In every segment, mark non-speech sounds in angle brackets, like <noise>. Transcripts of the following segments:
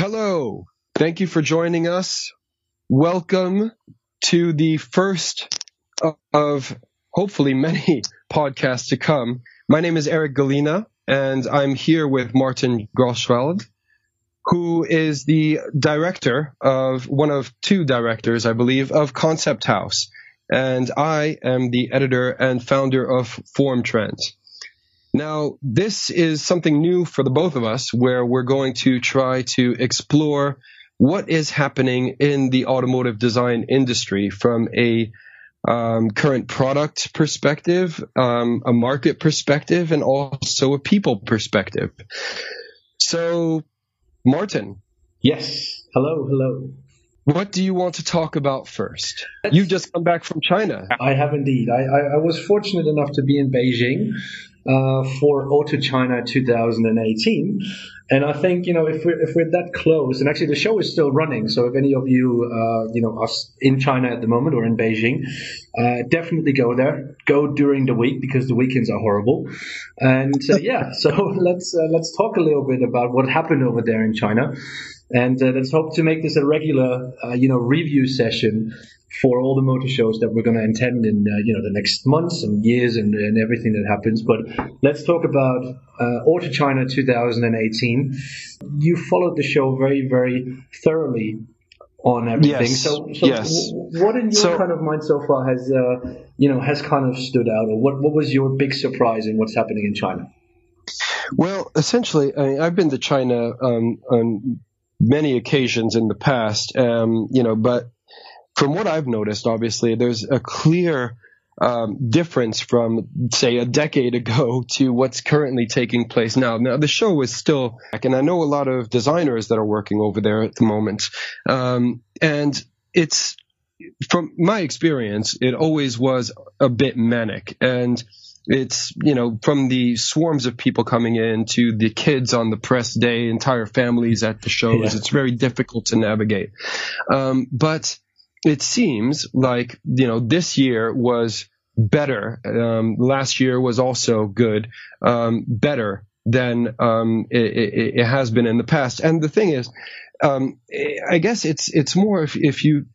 Hello. Thank you for joining us. Welcome to the first of hopefully many <laughs> podcasts to come. My name is Eric Gallina, and I'm here with Martin Groschwald, who is the director of one of two directors, I believe, of Konzepthaus. And I am the editor and founder of Formtrends. Now, this is something new for the both of us where we're going to try to explore what is happening in the automotive design industry from a um, current product perspective, um, a market perspective, and also a people perspective. So, Martin. Yes. Hello, hello. What do you want to talk about first? You've just come back from China. I have indeed. I, I, I was fortunate enough to be in Beijing uh, for Auto China 2018. And I think you know if we're if we're that close, and actually the show is still running. So if any of you uh, you know are in China at the moment or in Beijing, uh, definitely go there. Go during the week because the weekends are horrible. And uh, yeah, <laughs> so let's uh, let's talk a little bit about what happened over there in China, and uh, let's hope to make this a regular you know review session for all the motor shows that we're going to attend in uh, you know the next months and years and, and everything that happens. But let's talk about uh, Auto China 2018. You followed the show very very thoroughly on everything. Yes. So, so yes. w- what in your So- kind of mind so far has uh, you know has kind of stood out, or what what was your big surprise in what's happening in China? Well, essentially, I mean, I've been to China um, on many occasions in the past, um, you know, but from what I've noticed, obviously, there's a clear um, difference from, say, a decade ago <laughs> to what's currently taking place now. Now, the show is still, and I know a lot of designers that are working over there at the moment, um, and it's from my experience, it always was a bit manic and it's you know from the swarms of people coming in to the kids on the press day entire families at the shows Yeah. it's very difficult to navigate. Um, but it seems like you know this year was better. Um, last year was also good um, better than um, it, it, it has been in the past. And the thing is um, I guess it's it's more if, if you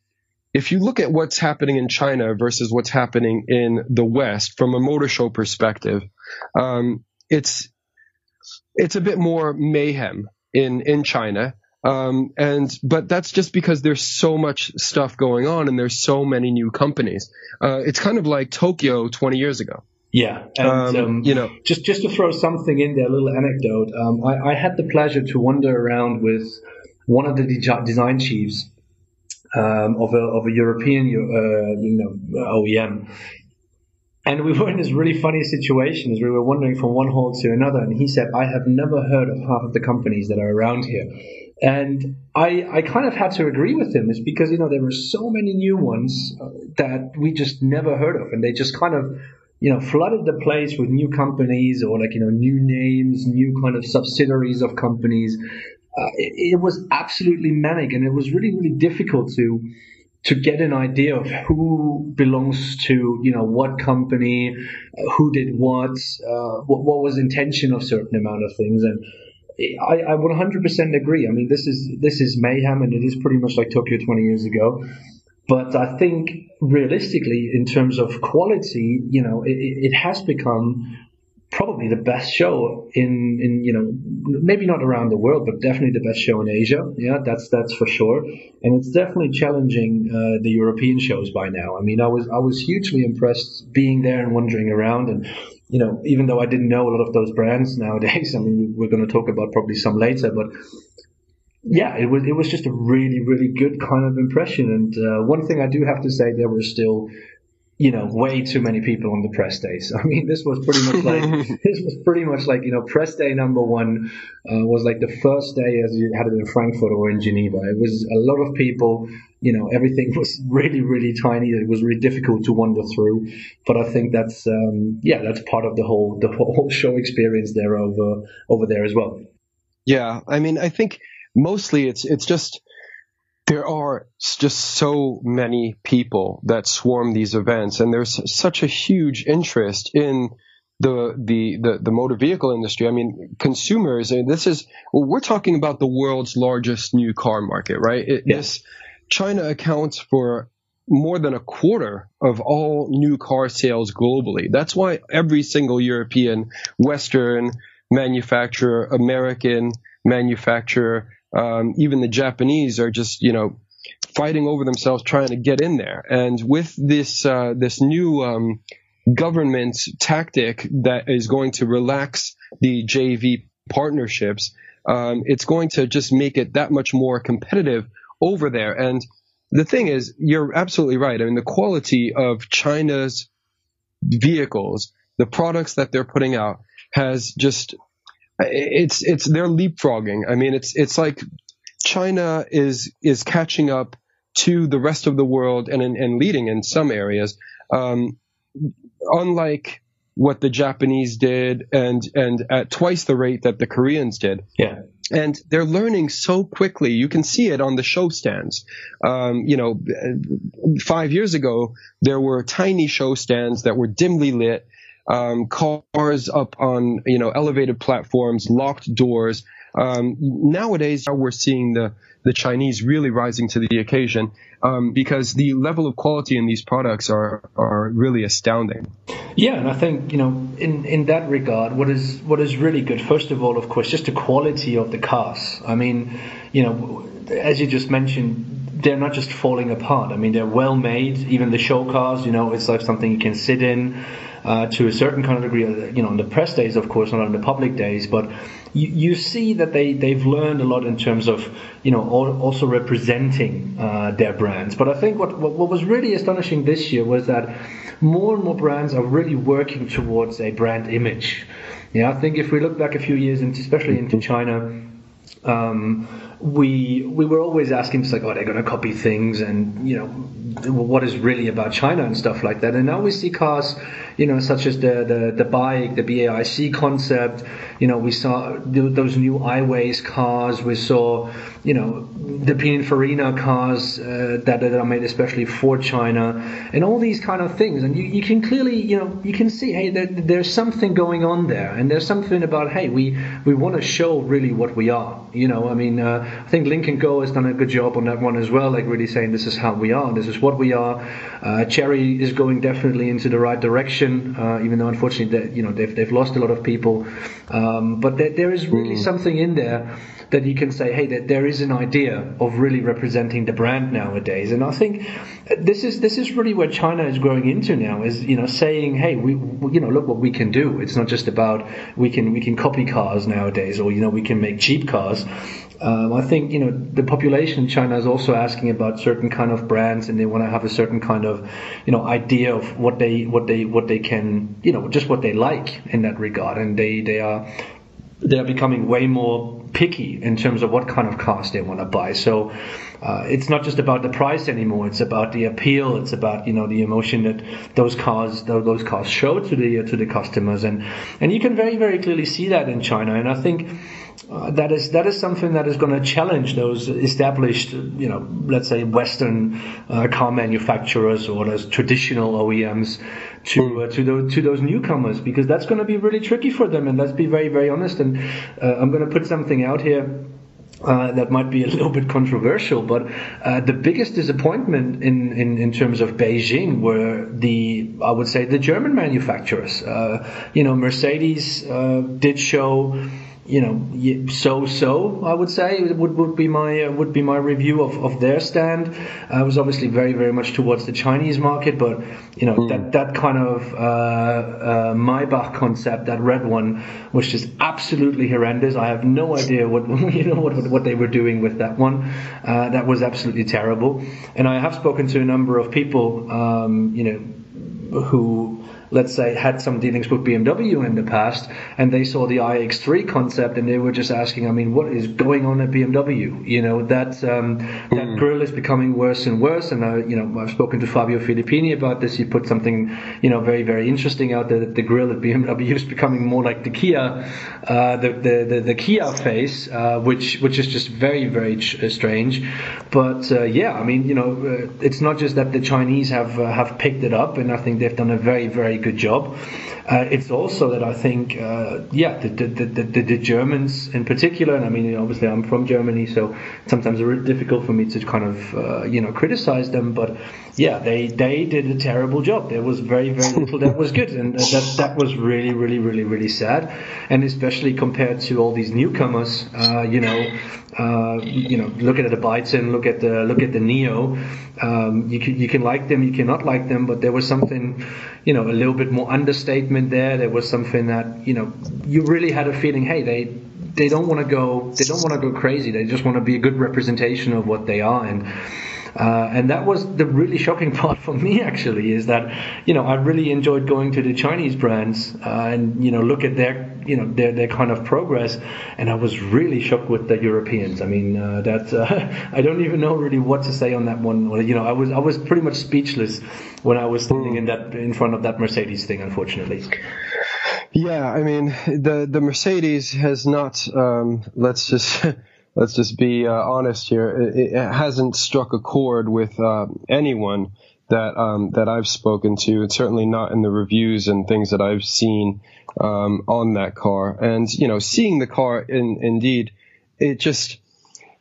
if you look at what's happening in China versus what's happening in the West from a motor show perspective, um, it's it's a bit more mayhem in in China. Um, and but that's just because there's so much stuff going on and there's so many new companies. Uh, it's kind of like Tokyo 20 years ago. Yeah, and Um, um, you know, just just to throw something in there, a little anecdote. Um, I, I had the pleasure to wander around with one of the de- design chiefs um, of a of a European uh, you know OEM, and we were in this really funny situation as we were wandering from one hall to another, and he said, "I have never heard of half of the companies that are around here." And I, I kind of had to agree with him. Is because you know there were so many new ones uh, that we just never heard of, and they just kind of you know flooded the place with new companies or like you know new names, new kind of subsidiaries of companies. Uh, it, it was absolutely manic, and it was really really difficult to to get an idea of who belongs to you know what company, uh, who did what, uh, what, what was intention of certain amount of things, and I, I 100% agree. I mean, this is this is mayhem, and it is pretty much like Tokyo 20 years ago. But I think realistically, in terms of quality, you know, it it has become probably the best show in, in you know maybe not around the world, but definitely the best show in Asia. Yeah, that's that's for sure. And it's definitely challenging uh, the European shows by now. I mean, I was I was hugely impressed being there and wandering around and. You know, even though I didn't know a lot of those brands <laughs> nowadays, I mean, we're going to talk about probably some later, but yeah, it was it was just a really really good kind of impression. And uh, one thing I do have to say, there were still, you know, way too many people on the press days. <laughs> I mean, this was pretty much like <laughs> this was pretty much like you know, press day number one uh, was like the first day as you had it in Frankfurt or in Geneva. It was a lot of people. You know, everything <laughs> was really really tiny. It was really difficult to wander through. But I think that's um, yeah, that's part of the whole the whole show experience there over over there as well. Yeah, I mean, I think mostly it's it's just there are just so many people that swarm these events, and there's such a huge interest in the, the, the, the motor vehicle industry. I mean, consumers, and this is, well, we're talking about the world's largest new car market, right? It, Yeah. This, China accounts for more than a quarter of all new car sales globally. That's why every single European, Western manufacturer, American manufacturer, um, even the Japanese are just, you know, fighting over themselves trying to get in there. And with this, uh, this new, um, government tactic that is going to relax the JV partnerships, um, it's going to just make it that much more competitive over there. And the thing is, you're absolutely right. I mean, the quality of China's vehicles, the products that they're putting out, has just it's it's they're leapfrogging. I mean, it's it's like China is is catching up to the rest of the world and and leading in some areas. Um, unlike what the Japanese did, and and at twice the rate that the Koreans did Yeah. and they're learning so quickly. You can see it on the show stands. Um, you know, five years ago there were tiny show stands that were dimly lit, um, cars up on you know elevated platforms, locked doors. Um, nowadays, we're seeing the the Chinese really rising to the occasion um, because the level of quality in these products are are really astounding. Yeah, and I think you know, in in that regard, what is what is really good. First of all, of course, just the quality of the cars. I mean, you know, as you just mentioned, they're not just falling apart. I mean, they're well made. Even the show cars, you know, it's like something you can sit in uh, to a certain kind of degree. You know, on the press days, of course, not on the public days, but you, you see that they they've learned a lot in terms of you know al- also representing uh, their brands. But I think what, what what was really astonishing this year was that more and more brands are really working towards a brand image. Yeah, I think if we look back a few years, into, especially into China, um, we we were always asking, just like, oh, they're going to copy things, and you know, what is really about China and stuff like that. And now we see cars, you know, such as the the, the bike, the BAIC concept. You know, we saw th- those new Aiways cars. We saw, you know, the Pininfarina cars uh, that, that are made especially for China, and all these kind of things. And you, you can clearly, you know, you can see, hey, there, there's something going on there, and there's something about, hey, we we want to show really what we are. You know, I mean, uh, I think Lynk & Co has done a good job on that one as well, like really saying this is how we are, this is what we are. Uh, Chery is going definitely into the right direction, uh, even though unfortunately, that you know, they've they've lost a lot of people, um, but there, there is really something in there that you can say, hey, that there is an idea of really representing the brand nowadays. And I think this is this is really where China is growing into now. Is you know saying, hey, we, we you know look what we can do. It's not just about we can we can copy cars nowadays, or you know we can make cheap cars. Um, I think you know the population in China is also asking about certain kind of brands, and they want to have a certain kind of you know idea of what they what they what they can you know just what they like in that regard, and they they are they are becoming way more picky in terms of what kind of cars they want to buy. So uh, it's not just about the price anymore. It's about the appeal. It's about you know the emotion that those cars those cars show to the to the customers, and and you can very very clearly see that in China. And I think. Uh, that is that is something that is going to challenge those established, you know, let's say Western uh, car manufacturers or those traditional OEMs to uh, to those to those newcomers because that's going to be really tricky for them. And let's be very very honest. And uh, I'm going to put something out here. Uh, that might be a little bit controversial, but uh, the biggest disappointment in, in, in terms of Beijing were the, I would say, the German manufacturers. Uh, you know, Mercedes uh, did show you know, so so. I would say would would be my uh, would be my review of, of their stand. Uh, I was obviously very very much towards the Chinese market, but you know mm. that that kind of uh, uh, Maybach concept, that red one, was just absolutely horrendous. I have no idea what <laughs> you know what what they were doing with that one. Uh, that was absolutely terrible. And I have spoken to a number of people, um, you know, who let's say, had some dealings with BMW in the past, and they saw the iX3 concept, and they were just asking, I mean, what is going on at BMW? You know, that um, that mm. grill is becoming worse and worse. And I, you know, I've spoken to Fabio Filippini about this. He put something, you know, very very interesting out there. That the grill at BMW is becoming more like the Kia, uh, the, the, the the Kia face, uh, which which is just very very ch- strange. But uh, yeah, I mean, you know, it's not just that the Chinese have have picked it up, and I think they've done a very very good job. Uh, it's also that I think, uh, yeah, the, the, the, the, Germans in particular, and I mean, obviously I'm from Germany, so sometimes it's difficult for me to kind of, uh, you know, criticize them, but yeah, they, they did a terrible job. There was very, very little that was good, and that, that was really, really, really, really sad, and especially compared to all these newcomers, uh, you know, uh, you know, look at the Byton, look at the look at the NIO. Um, you can you can like them, you cannot like them, but there was something, you know, a little bit more understatement there. There was something that you know you really had a feeling, hey, they they don't want to go they don't want to go crazy. They just want to be a good representation of what they are and. Uh, and that was the really shocking <laughs> part for me actually is that you know I really enjoyed going to the Chinese brands uh, and you know look at their you know their, their kind of progress and I was really shocked with the Europeans I mean uh, that uh, <laughs> I don't even know really what to say on that one you know I was I was pretty much speechless when I was standing in that in front of that Mercedes thing unfortunately. Yeah I mean the the Mercedes has not um, let's just <laughs> let's just be uh, honest here. It, it, hasn't struck a chord with uh, anyone that um, that I've spoken to, and certainly not in the reviews and things that I've seen um, on that car. And you know, seeing the car in indeed, it just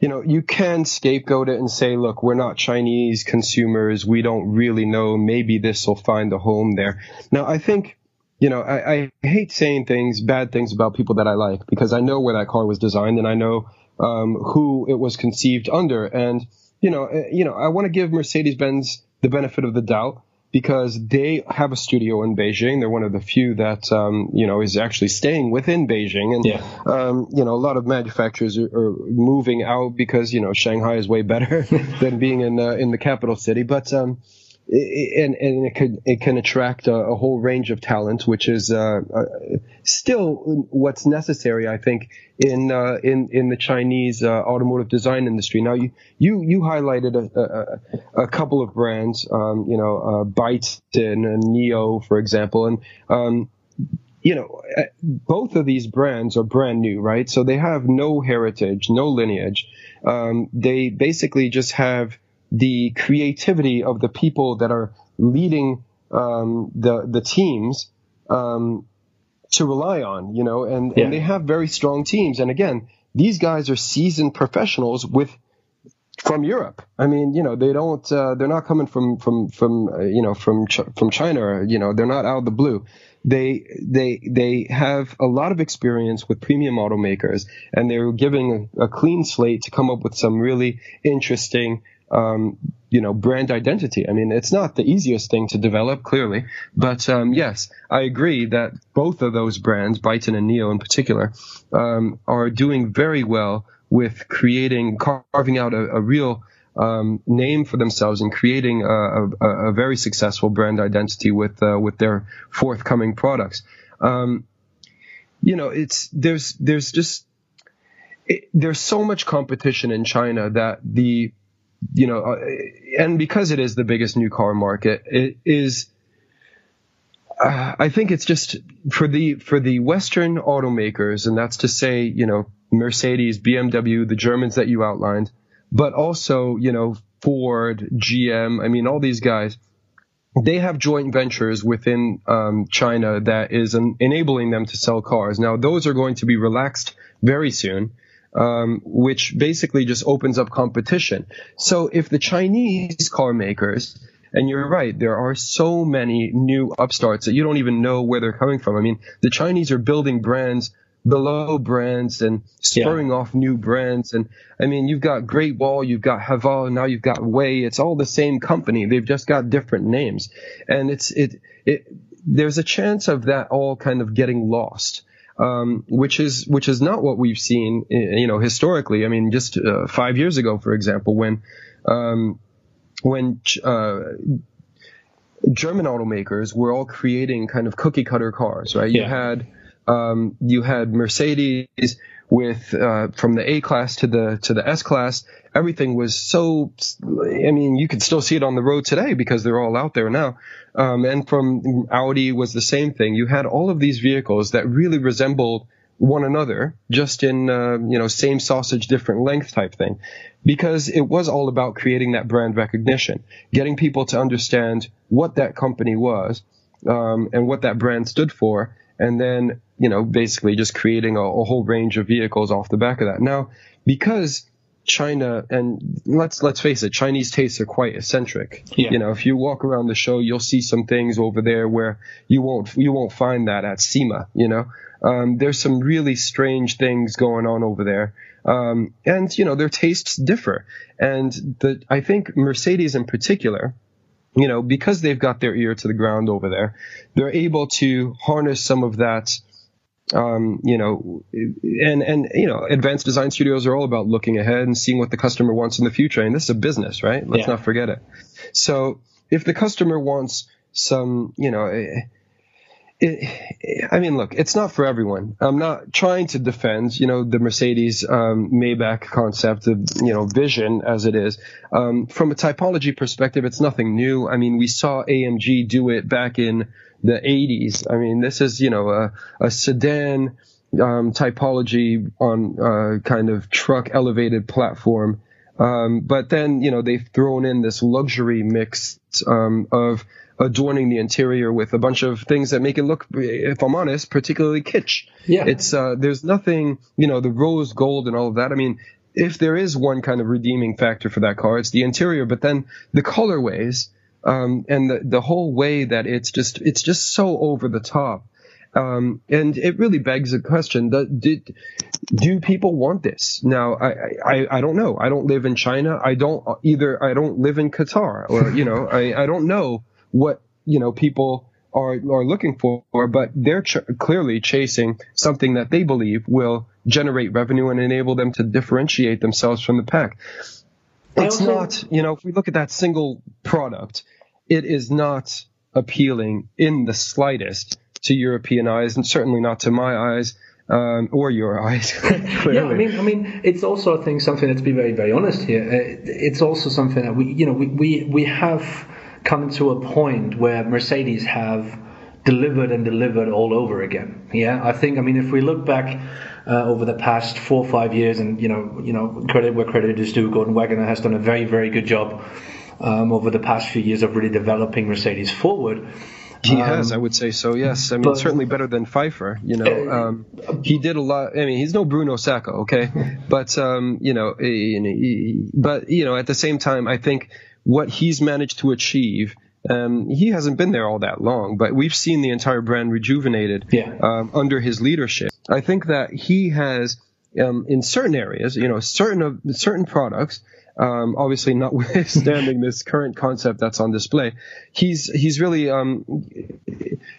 you know, you can scapegoat it and say, look, we're not Chinese consumers. We don't really know. Maybe this will find a home there. Now, I think, you know, I, I, hate saying things, bad things about people that I like because I know where that car was designed and I know um, who it was conceived under. And, you know, uh, you know, I want to give Mercedes Benz the benefit of the doubt because they have a studio in Beijing. They're one of the few that um, you know is actually staying within Beijing, and yeah. um, you know a lot of manufacturers are, are, moving out because you know Shanghai is way better <laughs> than being in uh, in the capital city. But um, and and it could it can attract a, a whole range of talent, which is uh, uh, still what's necessary, I think, in uh, in in the Chinese uh, automotive design industry. Now, you you you highlighted a, a, a couple of brands, um, you know, uh, Byton and NIO, for example, and um, you know, uh, both of these brands are brand new, right? So they have no heritage, no lineage. Um, they basically just have the creativity of the people that are leading um, the the teams um, to rely on, you know, and, yeah. and they have very strong teams. And again, these guys are seasoned professionals with from Europe. I mean, you know, they don't, uh, they're not coming from, from, from, uh, you know, from, Ch- from China, or, you know, they're not out of the blue. They, they, they have a lot of experience with premium automakers and they're giving a, a clean slate to come up with some really interesting, um, you know, brand identity. I mean, it's not the easiest thing to develop, clearly, but um, yes, I agree that both of those brands, Byton and NIO in particular, um, are doing very well with creating, carving out a, a real um, name for themselves and creating a, a, a, very successful brand identity with uh, with their forthcoming products. Um, you know, it's there's there's just it, there's so much competition in China that the you know, uh, and because it is the biggest new car market, it is. Uh, I think it's just for the for the Western automakers, and that's to say, you know, Mercedes, BMW, the Germans that you outlined, but also, you know, Ford, GM. I mean, all these guys, they have joint ventures within um, China that is enabling them to sell cars. Now, those are going to be relaxed very soon um, which basically just opens up competition. So if the Chinese car makers, and you're right, there are so many new upstarts that you don't even know where they're coming from. I mean, the Chinese are building brands below brands and spurring yeah. off new brands. And I mean, you've got Great Wall, you've got Haval, now you've got WEY. It's all the same company. They've just got different names. And it's, it, it, there's a chance of that all kind of getting lost um, which is which is not what we've seen, you know, historically. I mean, just uh, five years ago, for example, when um, when uh, German automakers were all creating kind of cookie cutter cars, right? Yeah. You had um, you had Mercedes with uh, from the A class to the to the S class. Everything was so. I mean, you could still see it on the road today because they're all out there now. Um, and from Audi was the same thing. You had all of these vehicles that really resembled one another, just in uh, you know same sausage, different length type thing, because it was all about creating that brand recognition, getting people to understand what that company was, um, and what that brand stood for, and then you know basically just creating a, a whole range of vehicles off the back of that. Now, because China and let's let's face it, Chinese tastes are quite eccentric. Yeah. You know, if you walk around the show, you'll see some things over there where you won't you won't find that at SEMA. You know, um, there's some really strange things going on over there, um, and you know their tastes differ. And the I think Mercedes in particular, you know, because they've got their ear to the ground over there, they're able to harness some of that um, you know, and and you know, advanced design studios are all about looking ahead and seeing what the customer wants in the future. And this is a business, right? Let's Yeah. not forget it. So if the customer wants some, you know, it, I mean, look, it's not for everyone. I'm not trying to defend, you know, the Mercedes um, Maybach concept of, you know, vision as it is. Um, from a typology perspective, it's nothing new. I mean, we saw AMG do it back in the 80s. I mean, this is, you know, a, a sedan um, typology on uh, kind of truck elevated platform. Um, but then, you know, they've thrown in this luxury mix um, of adorning the interior with a bunch of things that make it look, if I'm honest, particularly kitsch. Yeah. It's uh, there's nothing, you know, the rose gold and all of that. I mean, if there is one kind of redeeming factor for that car, it's the interior. But then the colorways um, and the the whole way that it's just it's just so over the top. Um, and it really begs a question: do, did, do people want this? Now, I, I, I don't know. I don't live in China. I don't either. I don't live in Qatar, or you know, I, I don't know what you know people are are looking for, but they're ch- clearly chasing something that they believe will generate revenue and enable them to differentiate themselves from the pack. It's also- not, you know, if we look at that single product, it is not appealing in the slightest to European eyes, and certainly not to my eyes um, or your <laughs> eyes. Yeah, I mean, I mean, it's also I think something. Let's be very, very honest here. Uh, It's also something that we, you know, we, we we have come to a point where Mercedes have delivered and delivered all over again. Yeah, I think. I mean, if we look back uh, over the past four or five years, and you know, you know, credit where credit is due, Gorden Wagener has done a very, very good job um, over the past few years of really developing Mercedes forward. He has, I would say so. Yes, I mean but- certainly better than Pfeiffer. You know, um, he did a lot. I mean, he's no Bruno Sacco, okay, <laughs> but um, you know, eh, eh, but you know, at the same time, I think what he's managed to achieve. Um, he hasn't been there all that long, but we've seen the entire brand rejuvenated Yeah. um, under his leadership. I think that he has, um, in certain areas, you know, certain of certain products, um, obviously notwithstanding <laughs> this current concept that's on display, he's he's really um,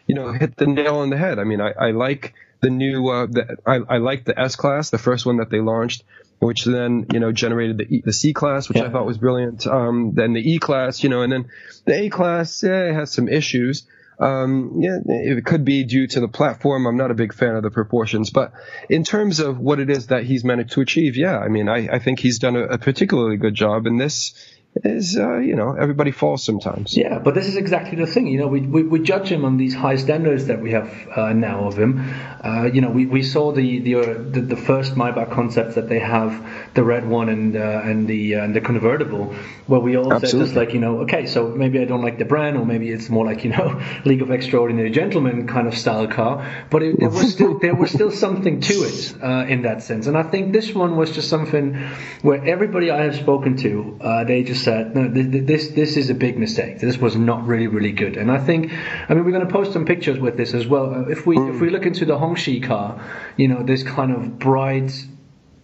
you know hit the nail on the head. I mean, I, I like the new uh, the, I, I like the S class, the first one that they launched, which then you know generated the e, the C class, which I thought was brilliant. Um, then the E class, you know, and then the A class, yeah, it has some issues. Um, yeah, it could be due to the platform. I'm not a big fan of the proportions, but in terms of what it is that he's managed to achieve, yeah, I mean, I, I think he's done a, a particularly good job. And this is, uh, you know, everybody falls sometimes. Yeah, but this is exactly the thing. You know, we, we, we judge him on these high standards that we have uh, now of him. Uh, you know, we, we saw the the, uh, the the first Maybach concepts that they have, the red one and uh, and the uh, and the convertible, where we all said just like you know, okay, so maybe I don't like the brand, or maybe it's more like you know, <laughs> League of Extraordinary Gentlemen kind of style car. But it, there was still there was still something to it uh, in that sense, and I think this one was just something where everybody I have spoken to, uh, they just said, no, th- th- this this is a big mistake. This was not really really good. And I think, I mean, we're going to post some pictures with this as well. If we if we hmm. look into the Hongqi car, you know, this kind of bright.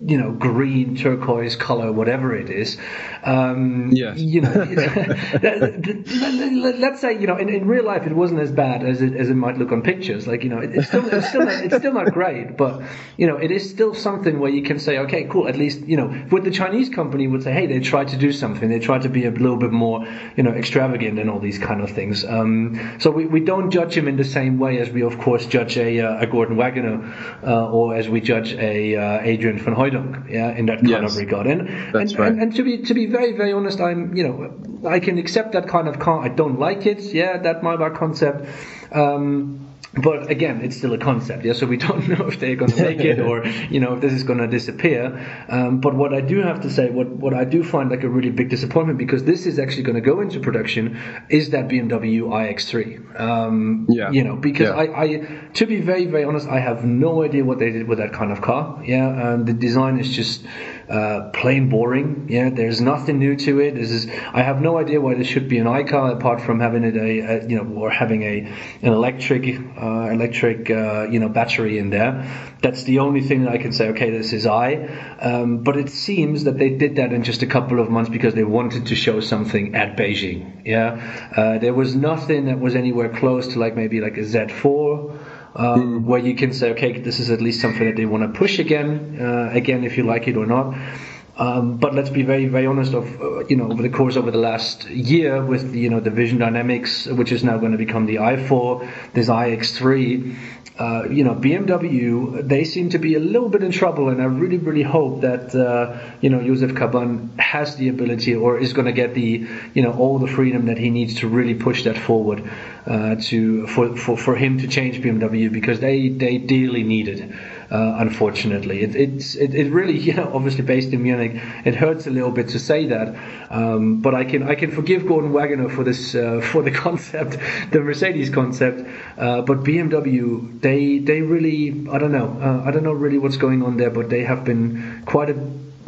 You know, green, turquoise color, whatever it is. Um, Yes. You know, <laughs> let's say you know, in, in real life, it wasn't as bad as it, as it might look on pictures. Like you know, it, it's still it's still not, it's still not great, but you know, it is still something where you can say, okay, cool. At least you know, with the Chinese company would say, hey, they tried to do something. They tried to be a little bit more you know extravagant and all these kind of things. Um, so we, we don't judge him in the same way as we of course judge a, uh, a Gorden Wagener uh, or as we judge a uh, Adrian van Yeah, in that kind Yes. of regard. And and, right. and, and to be to be very very honest, I'm you know I can accept that kind of car. I don't like it. Yeah, that Maybach concept. Um, but again, it's still a concept, yeah. So we <laughs> don't know if they're going to make it or <laughs> you know if this is going to disappear. Um, but what I do have to say, what what I do find like a really big disappointment because this is actually going to go into production, is that BMW iX3. Um, yeah. You know, because yeah. I, I, to be very very honest, I have no idea what they did with that kind of car. Yeah, and the design is just uh, plain boring. Yeah, there's nothing new to it. This is I have no idea why this should be an iCar apart from having it a, a you know or having a an electric uh, electric uh, you know battery in there. That's the only thing that I can say. Okay, this is i. Um, but it seems that they did that in just a couple of months because they wanted to show something at Beijing. Yeah, uh, there was nothing that was anywhere close to like maybe like a Z4 um, mm. where you can say, okay, this is at least something that they want to push again, uh, again if you like it or not. Um, but let's be very, very honest. Of uh, you know, over the course over the last year, with you know the Vision Dynamics, which is now going to become the i4, this iX3, uh, you know, BMW, they seem to be a little bit in trouble, and I really, really hope that uh, you know Jozef Kaban has the ability or is going to get the you know all the freedom that he needs to really push that forward uh, to for, for for him to change BMW because they they dearly need it. Uh, unfortunately. It, it's it, it, really, <laughs> you know, obviously based in Munich, it hurts a little bit to say that, um, but I can I can forgive Gorden Wagener for this uh, <laughs> for the concept, <laughs> the Mercedes concept, uh, but BMW they they really I don't know uh, I don't know really what's going on there, but they have been quite a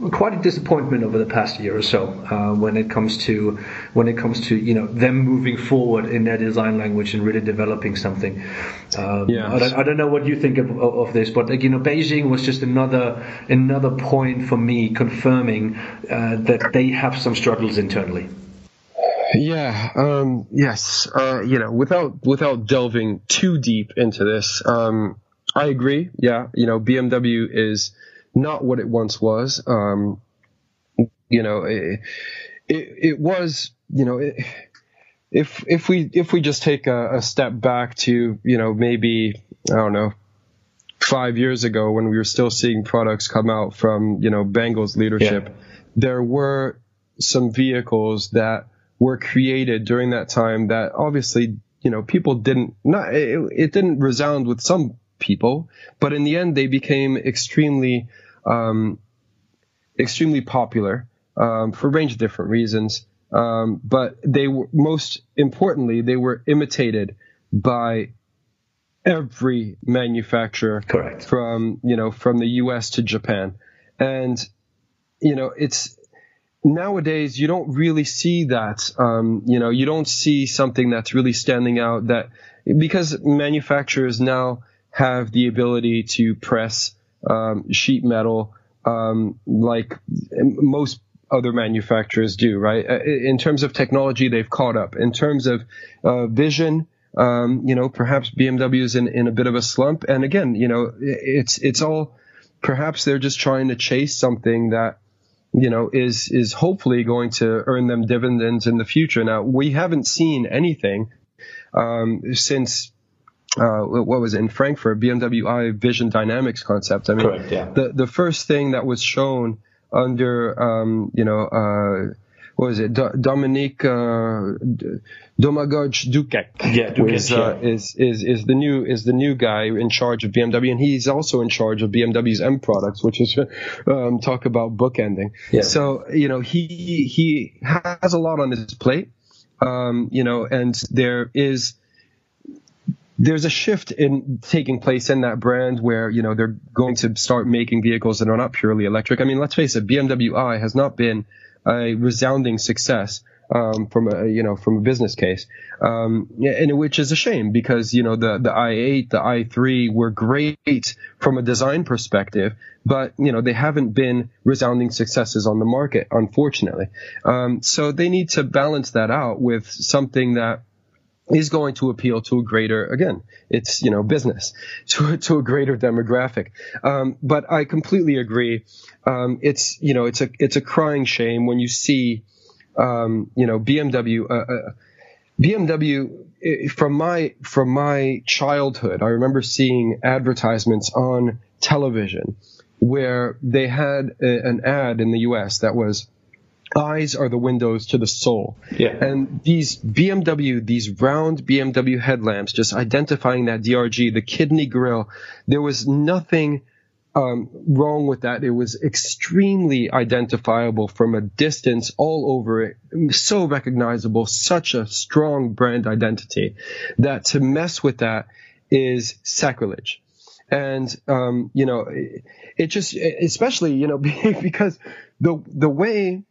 quite a disappointment over the past year or so uh, when it comes to when it comes to you know them moving forward in their design language and really developing something. Um, yeah. I don't, I don't, know what you think of, of, this, but like, you know, Beijing was just another another point for me confirming uh, that they have some struggles internally. Yeah. Um, yes. Uh, you know, without without delving too deep into this, um, I agree. Yeah. You know, BMW is not what it once was. Um, you know, it, it, it, was, you know, it, if, if we, if we just take a, a step back to, you know, maybe, I don't know, five years ago when we were still seeing products come out from, you know, Bangle's leadership, yeah. there were some vehicles that were created during that time that obviously, you know, people didn't, not, it, it didn't resound with some people, but in the end, they became extremely, um, extremely popular um, for a range of different reasons. Um, but they were most importantly, they were imitated by every manufacturer, correct? From you know from the U.S. to Japan, and you know it's nowadays you don't really see that. Um, you know, you don't see something that's really standing out that because manufacturers now have the ability to press um, sheet metal um, like most other manufacturers do, right? Uh, in terms of technology, they've caught up. In terms of uh, vision, um, you know, perhaps BMW is in, in a bit of a slump. And again, you know, it's it's all perhaps they're just trying to chase something that you know is is hopefully going to earn them dividends in the future. Now we haven't seen anything um, since uh, what was it, in Frankfurt, BMW i Vision Dynamics concept. I mean, Correct, yeah. the the first thing that was shown under, um, you know, uh, what was it, Do- Dominique uh, Domagoj Dukec? Yeah, Dukec, was, uh, yeah. is is is the new is the new guy in charge of BMW, and he's also in charge of BMW's M products, which is <laughs> um, talk about bookending. Yeah. So you know, he he has a lot on his plate. Um, you know, and there is there's a shift in taking place in that brand where you know they're going to start making vehicles that are not purely electric. I mean, let's face it, BMW i has not been a resounding success um, from a you know from a business case, um, and which is a shame because you know the the i8, the i3 were great from a design perspective, but you know they haven't been resounding successes on the market, unfortunately. Um, so they need to balance that out with something that is going to appeal to a greater, again, it's, you know, business, <laughs> to, to a greater demographic. Um, but I completely agree. Um, it's, you know, it's a, it's a crying shame when you see, um, you know, BMW, uh, uh, BMW, eh, from my, from my childhood, I remember seeing advertisements on television where they had a, an ad in the US that was, eyes are the windows to the soul. Yeah. And these BMW, these round BMW headlamps, just identifying that DRG, the kidney grill, there was nothing um, wrong with that. It was extremely identifiable from a distance all over it. So recognizable, such a strong brand identity that to mess with that is sacrilege. And, um, you know, it, it just, especially, you know, <laughs> because the, the way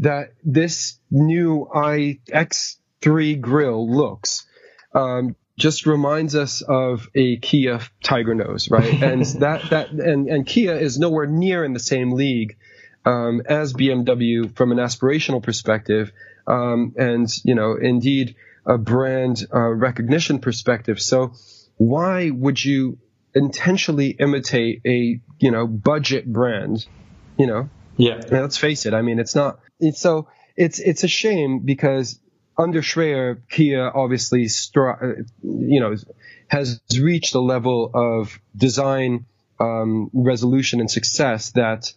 that this new iX3 grill looks, um, just reminds us of a Kia Tiger Nose, right? <laughs> And that that and and Kia is nowhere near in the same league um, as BMW from an aspirational perspective, um, and you know, indeed a brand uh, recognition perspective. So why would you intentionally imitate a you know budget brand? You know, yeah. let's face it. I mean, it's not. It's so it's it's a shame because under Schreyer, Kia obviously, uh, you know, has reached a level of design um, resolution and success that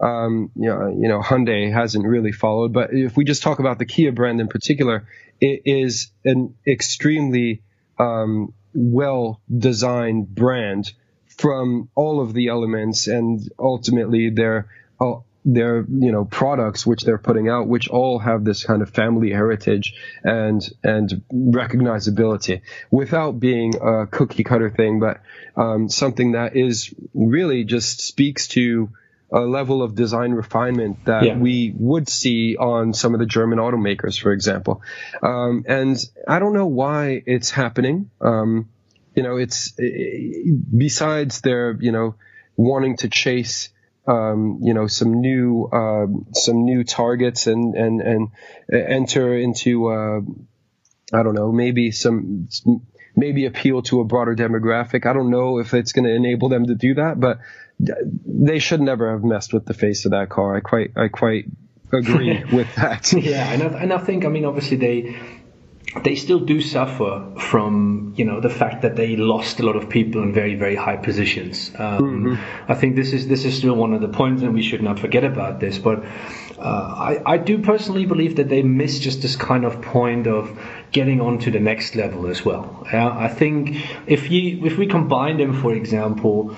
um, you know, you know, Hyundai hasn't really followed. But if we just talk about the Kia brand in particular, it is an extremely um, well designed brand from all of the elements, and ultimately their uh, their you know products which they're putting out which all have this kind of family heritage and and recognizability without being a cookie cutter thing but um, something that is really just speaks to a level of design refinement that yeah. we would see on some of the German automakers, for example. Um, and I don't know why it's happening. Um, you know, it's besides their, you know, wanting to chase um, you know some new uh, some new targets and and and enter into uh, I don't know maybe some maybe appeal to a broader demographic. I don't know if it's going to enable them to do that, but they should never have messed with the face of that car. I quite I quite <laughs> agree with that. yeah, and I, and I think I mean obviously they they still do suffer from you know the fact that they lost a lot of people in very very high positions. Um, mm-hmm. I think this is this is still one of the points, and we should not forget about this. But uh, I I do personally believe that they miss just this kind of point of getting on to the next level as well. Uh, I think if you if we combine them, for example,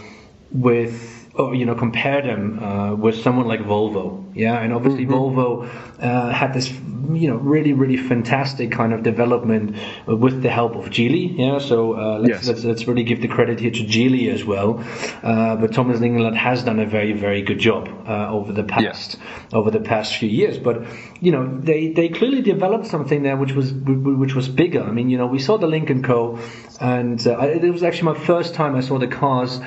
with or you know compare them uh, with someone like Volvo. Yeah, and obviously mm-hmm. Volvo uh, had this you know really really fantastic kind of development with the help of Geely. Yeah, so uh, let's, yes. let's, let's really give the credit here to Geely as well. Uh, but Thomas Ingenlath has done a very very good job uh, over the past over the past few years. But you know they they clearly developed something there which was which was bigger. I mean you know we saw the Lynk & Co. and uh, it was actually my first time I saw the cars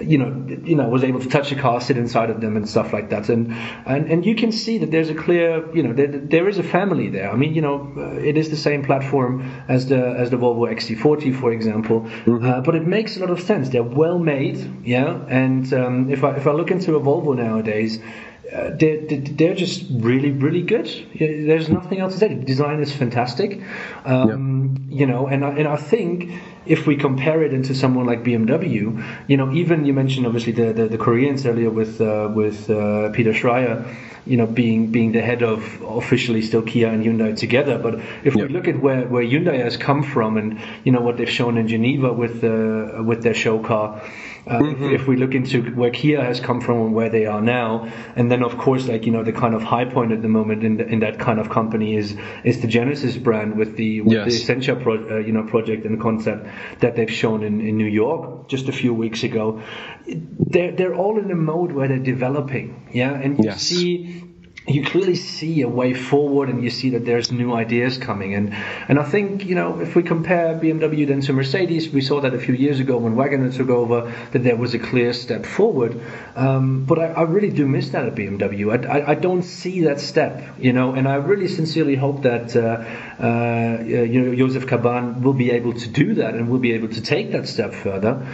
you know, you know, was able to touch the car, sit inside of them, and stuff like that. And and and you can see that there's a clear, you know, there, there is a family there. I mean, you know, uh, it is the same platform as the as the Volvo XC40, for example, mm-hmm. uh, but it makes a lot of sense. They're well made, yeah. And um, if I if I look into a Volvo nowadays. Uh, they're, they're just really, really good. There's nothing else to say. The design is fantastic, um, yep. you know, and I, and I think if we compare it into someone like BMW, you know, even you mentioned obviously the the, the Koreans earlier with uh, with uh, Peter Schreyer, you know, being being the head of officially still Kia and Hyundai together. But if we look at where, where Hyundai has come from and you know what they've shown in Geneva with uh, with their show car, uh, mm-hmm. if, if, we look into where Kia has come from and where they are now, and then of course like you know the kind of high point at the moment in, the, in that kind of company is is the Genesis brand with the with yes. the Essentia pro, uh, you know project and concept that they've shown in, in New York just a few weeks ago. They're they're all in a mode where they're developing, yeah, and you yes. see you clearly see a way forward and you see that there's new ideas coming. And and I think you know if we compare BMW then to Mercedes we saw that a few years ago when Wagener took over that there was a clear step forward. Um, but I, I, really do miss that at BMW I, I, I, don't see that step you know and I really sincerely hope that uh, uh, you know Jozef Kaban will be able to do that and will be able to take that step further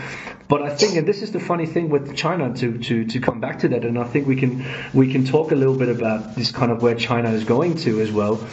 but I think, and this is the funny thing with China, to, to, to come back to that, and I think we can we can talk a little bit about this kind of where China is going to as well.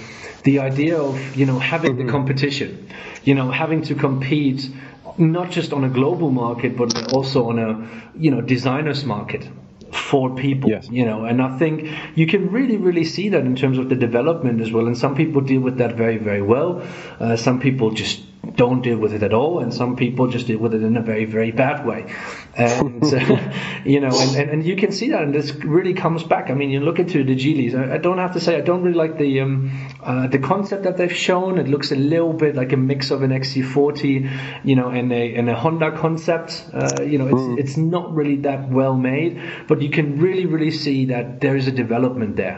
The idea of you know having mm-hmm. the competition, you know having to compete not just on a global market but also on a you know designers market for people Yes. you know and i think you can really really see that in terms of the development as well and some people deal with that very very well uh, some people just don't deal with it at all and some people just deal with it in a very very bad way and uh, <laughs> you know and, and, and you can see that and this really comes back. I mean you look into the geelys. I, I don't have to say i don't really like the um, uh, the concept that they've shown. It looks a little bit like a mix of an xc40 you know and a and a honda concept. Uh, you know it's it's not really that well made but you can really really see that there is a development there.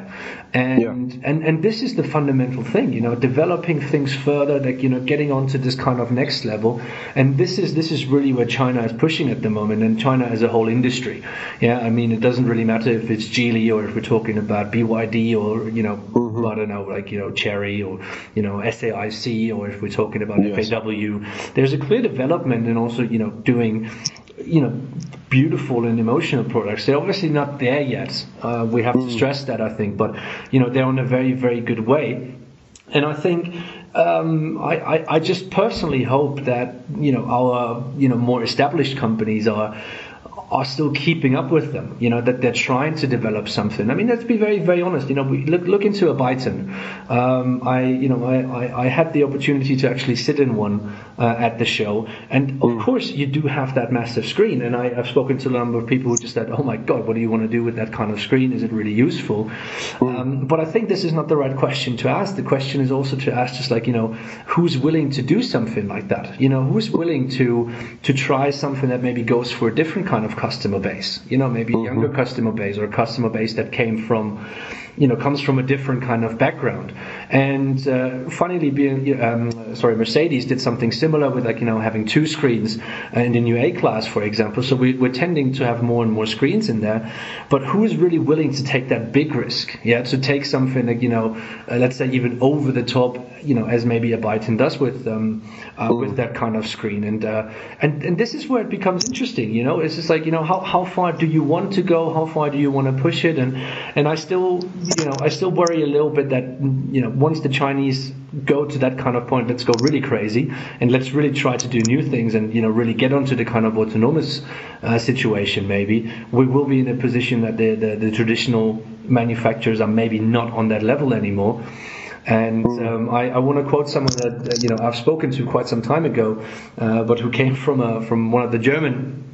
And Yeah. and and this is the fundamental thing you know developing things further like you know getting onto this kind of next level. And this is this is really where china is pushing at the moment. And china as a whole industry. Yeah i mean it doesn't really matter if it's geely or if we're talking about byd or you know i don't know like you know Chery or you know saic or if we're talking about Yes. faw there's a clear development and also you know doing you know beautiful and emotional products. They're obviously not there yet. Uh, we have to stress that i think but you know they're on a very very good way. And I think um, I, I, I just personally hope that you know our you know more established companies are are still keeping up with them. You know that they're trying to develop something. I mean, let's be very very honest. You know, we look look into a Byton. Um, I you know I, I, I had the opportunity to actually sit in one uh, at the show, and of course you do have that massive screen. And I, I've spoken to a number of people who just said, "Oh my God, what do you want to do with that kind of screen? Is it really useful?" Um, but I think this is not the right question to ask. The question is also to ask, just like you know, who's willing to do something like that? You know, who's willing to to try something that maybe goes for a different kind of customer base? You know, maybe a mm-hmm. younger customer base or a customer base that came from, you know, comes from a different kind of background. And uh, funnily, being um, sorry, Mercedes did something similar with like you know having two screens in the new A class, for example. So we, we're tending to have more and more screens in there. But who is really willing to take that big risk? Yeah, to take something like you know, uh, let's say even over the top, you know, as maybe a Byton does with um, uh, with that kind of screen. And uh, and and this is where it becomes interesting. You know, it's just like you know how how far do you want to go? How far do you want to push it? And and I still you know I still worry a little bit that you know once the Chinese go to that kind of point, let's go really crazy and let's really try to do new things and you know really get onto the kind of autonomous uh, situation. Maybe we will be in a position that the, the the traditional manufacturers are maybe not on that level anymore. And um, I, I want to quote someone that you know I've spoken to quite some time ago, uh, but who came from a, from one of the German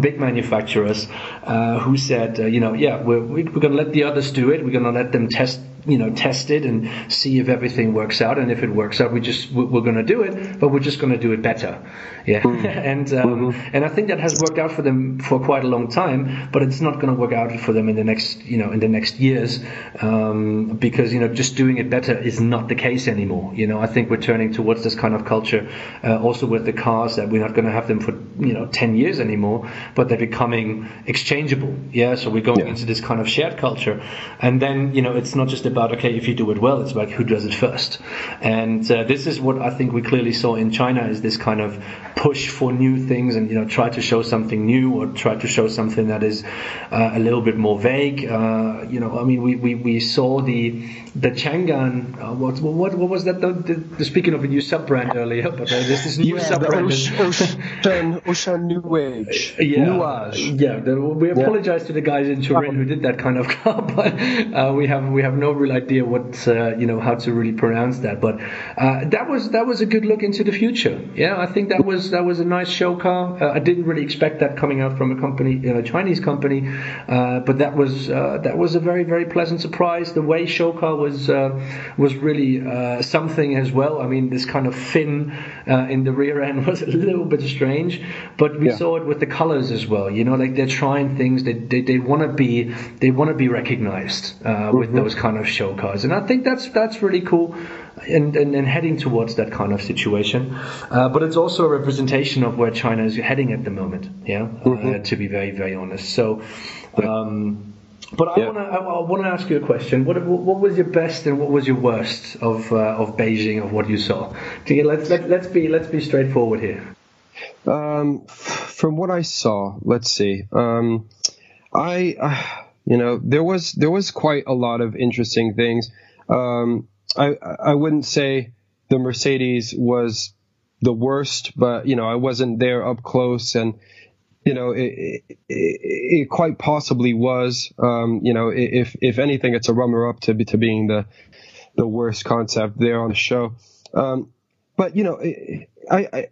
big manufacturers, uh, who said, uh, you know, yeah, we're we're going to let the others do it. We're going to let them test you know test it and see if everything works out. And if it works out we just we- we're going to do it but we're just going to do it better. Yeah. <laughs> And um, and I think that has worked out for them for quite a long time but it's not going to work out for them in the next you know in the next years um, because you know just doing it better is not the case anymore. You know I think we're turning towards this kind of culture uh, also with the cars that we're not going to have them for you know 10 years anymore but they're becoming exchangeable. Yeah. So we're going Yeah. into this kind of shared culture. And then you know it's not just about okay if you do it well it's about who does it first. And uh, this is what I think we clearly saw in China is this kind of push for new things and you know try to show something new or try to show something that is uh, a little bit more vague. Uh, you know I mean we, we, we saw the the Chang'an uh, what, what what was that the, the, the speaking of a new sub brand earlier but uh, there's this new Yeah, sub brand Ocean, Ocean, Ocean New Age. yeah, Nuage. yeah. the- We apologize to the guys in Turin who did that kind of <laughs> car, but uh, we have we have no real idea what uh, you know how to really pronounce that. But uh, that was that was a good look into the future. Yeah, I think that was that was a nice show car. Uh, I didn't really expect that coming out from a company, you know, a Chinese company, uh, but that was uh, that was a very very pleasant surprise. The WEY show car was uh, was really uh, something as well. I mean, this kind of fin uh, in the rear end <laughs> was a little bit strange, but we Yeah. saw it with the colors as well. You know, like they're trying things. They they, they want to be they want to be recognized uh, with those kind of show cars, and I think that's that's really cool. And, and, and heading towards that kind of situation, uh, but it's also a representation of where China is heading at the moment. Yeah, uh, to be very very honest. So, um, but I Yeah. want to I, I want to ask you a question. What what was your best and what was your worst of uh, of Beijing of what you saw? Let's let, let's be let's be straightforward here. Um, from what I saw, let's see. Um, I, uh, you know, there was there was quite a lot of interesting things. Um, I I wouldn't say the Mercedes was the worst, but you know, I wasn't there up close, and you know, it, it, it quite possibly was. Um, you know, if if anything, it's a runner up to to being the the worst concept there on the show. Um, but you know, I, I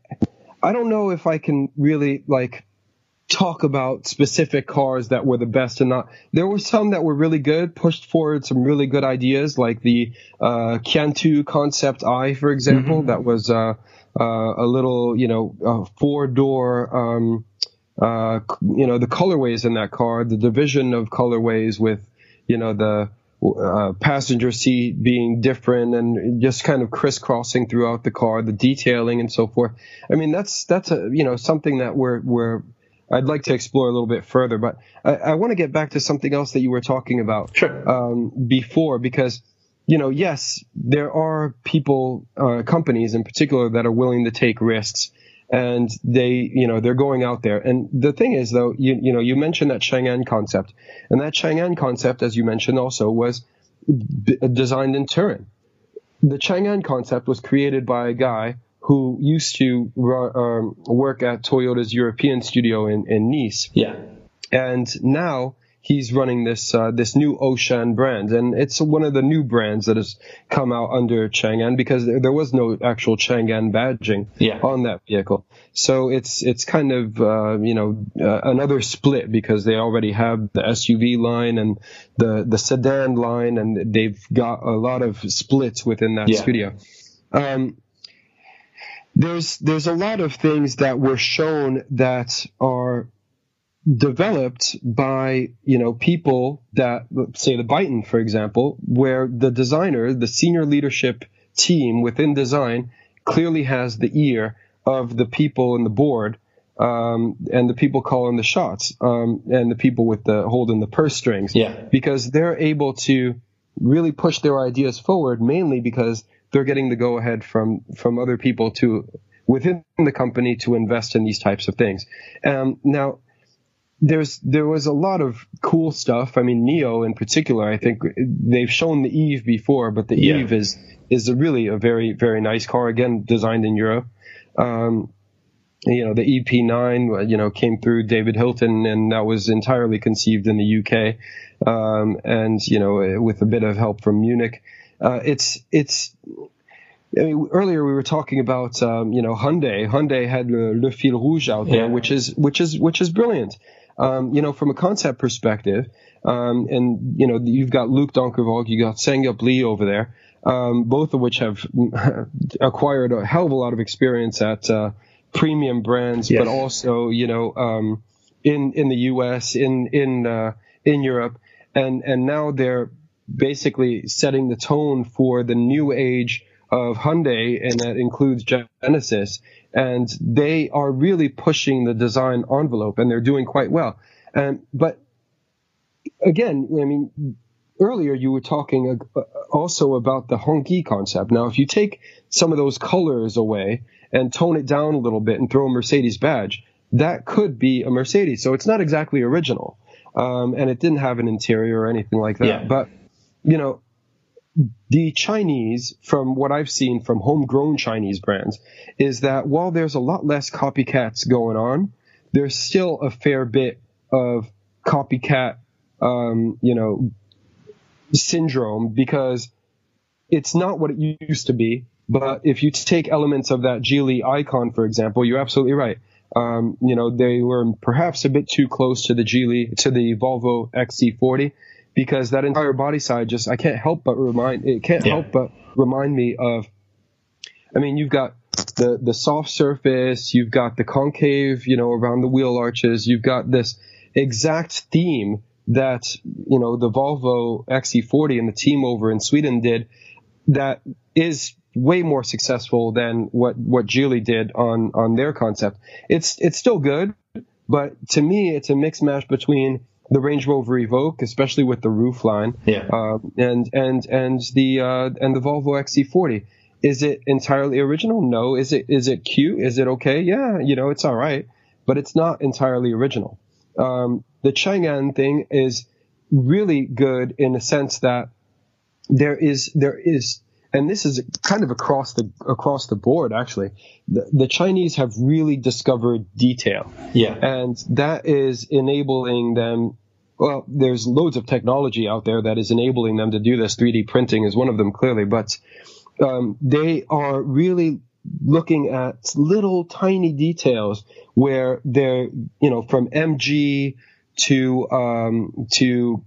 I don't know if I can really like talk about specific cars that were the best and not. There were some that were really good, pushed forward some really good ideas, like the uh, Qiantu Concept I, for example, mm-hmm. that was uh, uh, a little, you know, four door. Um, uh, you know, the colorways in that car, the division of colorways with, you know, the uh, passenger seat being different and just kind of crisscrossing throughout the car, the detailing and so forth. I mean, that's that's a you know something that we're we're I'd like to explore a little bit further, but I, I want to get back to something else that you were talking about sure. um, before because you know yes there are people uh, companies in particular that are willing to take risks and they, you know, they're going out there. And the thing is, though, you, you know, you mentioned that Chang'an concept, and that Chang'an concept, as you mentioned, also was b- designed in Turin. The Chang'an concept was created by a guy who used to um, work at Toyota's European studio in, in Nice. Yeah. And now he's running this uh, this new Ocean brand, and it's one of the new brands that has come out under Chang'an because there was no actual Chang'an badging yeah. on that vehicle. So it's it's kind of uh, you know uh, another split because they already have the SUV line and the the sedan line, and they've got a lot of splits within that yeah. studio. Um, there's there's a lot of things that were shown that are developed by you know people that say the Byton, for example, where the designer, the senior leadership team within design, clearly has the ear of the people in the board um, and the people calling the shots um, and the people with the holding the purse strings. Yeah. Because they're able to really push their ideas forward, mainly because they're getting the go ahead from from other people to within the company to invest in these types of things. Um, now there's there was a lot of cool stuff. I mean, NIO in particular. I think they've shown the Eve before, but the yeah. Eve is is a really a very very nice car. Again, designed in Europe. Um, you know, the EP9, you know, came through David Hilton, and that was entirely conceived in the UK, um, and you know, with a bit of help from Munich. Uh, it's it's I mean, earlier we were talking about um, you know Hyundai. Hyundai had Le, Le Fil Rouge out there, yeah. which is which is which is brilliant um, you know, from a concept perspective, um, and you know, you've got Luc Donckerwolke, you got Sang-Yup Lee over there, um, both of which have <laughs> acquired a hell of a lot of experience at uh, premium brands, yes. but also, you know, um, in in the U.S., in in uh, in Europe, and and now they're basically setting the tone for the new age of Hyundai, and that includes Genesis and they are really pushing the design envelope and they're doing quite well. And, but again, I mean, earlier you were talking uh, also about the Hongqi concept. Now, if you take some of those colors away and tone it down a little bit and throw a Mercedes badge, that could be a Mercedes. So it's not exactly original. Um, and it didn't have an interior or anything like that. Yeah. But, you know, the Chinese, from what I've seen from homegrown Chinese brands, is that while there's a lot less copycats going on, there's still a fair bit of copycat, um, you know, syndrome because it's not what it used to be. But if you take elements of that Geely icon, for example, you're absolutely right. Um, you know, they were perhaps a bit too close to the Geely, to the Volvo XC40 because that entire body side just I can't help but remind it can't yeah. help but remind me of I mean you've got the the soft surface you've got the concave you know around the wheel arches you've got this exact theme that you know the Volvo XC40 and the team over in Sweden did that is way more successful than what what Geely did on on their concept it's it's still good but to me it's a mixed match between the Range Rover Evoque, especially with the roof line, yeah. uh, and and and the uh, and the Volvo XC40. Is it entirely original? No. Is it is it cute? Is it okay? Yeah, you know, it's all right, but it's not entirely original. Um, the Chang'an thing is really good in the sense that there is there is and this is kind of across the across the board actually. The, the Chinese have really discovered detail, Yeah. and that is enabling them. Well, there's loads of technology out there that is enabling them to do this. 3D printing is one of them clearly, but um, they are really looking at little tiny details where they're, you know, from MG to um, to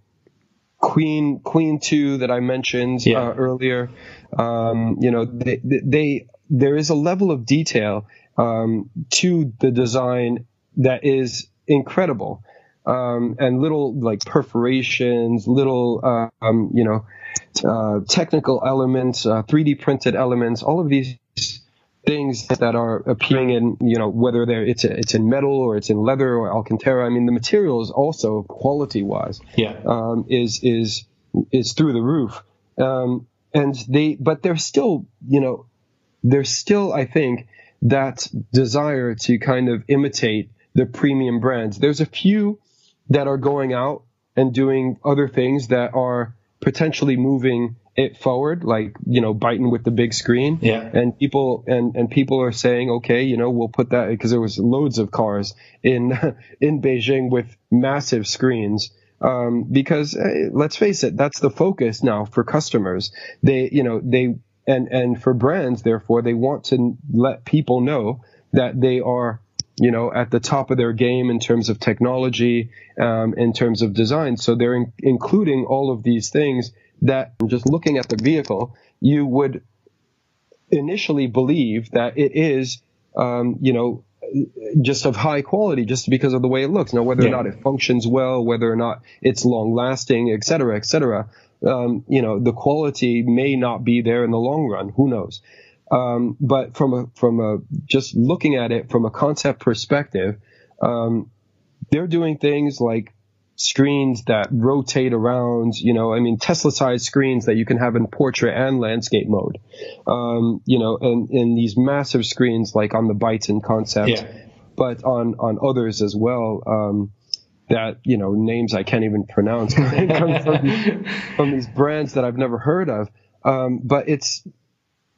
Queen Qiantu that I mentioned Yeah. uh, earlier. Um, you know, they, they there is a level of detail um, to the design that is incredible, um, and little like perforations, little um, you know uh, technical elements, uh, 3D printed elements, all of these things that are appearing in, you know, whether they're it's it's in metal or it's in leather or alcantara. I mean, the materials also quality wise Yeah. um, is is is through the roof. Um, and they, but there's still, you know, there's still, I think, that desire to kind of imitate the premium brands. There's a few that are going out and doing other things that are potentially moving it forward, like you know, Byton with the big screen. Yeah. And people and and people are saying, okay, you know, we'll put that because there was loads of cars in <laughs> in Beijing with massive screens. Um, because eh, let's face it, that's the focus now for customers. They, you know, they and and for brands, therefore, they want to let people know that they are, you know, at the top of their game in terms of technology, um, in terms of design. So they're in, including all of these things that just looking at the vehicle, you would initially believe that it is, um, you know, just of high quality just because of the way it looks. Now, whether Yeah. or not it functions well, whether or not it's long lasting, et cetera, et cetera, um, you know, the quality may not be there in the long run. Who knows? Um, but from a, from a, just looking at it from a concept perspective, um, they're doing things like screens that rotate around, you know, I mean, Tesla sized screens that you can have in portrait and landscape mode, um, you know, and, and these massive screens like on the Byton concept, Yeah. but on, on others as well, um, that, you know, names I can't even pronounce <laughs> come from, these, <laughs> from these brands that I've never heard of. Um, but it's,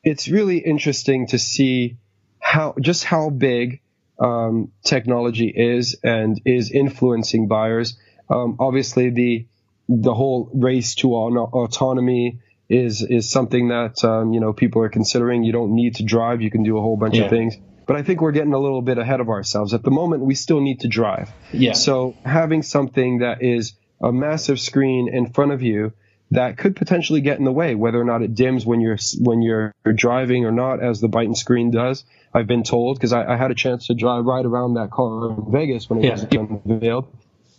it's really interesting to see how, just how big, um, technology is and is influencing buyers. Um, obviously, the the whole race to autonomy is is something that um, you know people are considering. You don't need to drive; you can do a whole bunch Yeah. of things. But I think we're getting a little bit ahead of ourselves. At the moment, we still need to drive. Yeah. So having something that is a massive screen in front of you that could potentially get in the way, whether or not it dims when you're when you're driving or not, as the Byton screen does. I've been told because I, I had a chance to drive right around that car in Vegas when it Yeah. was unveiled,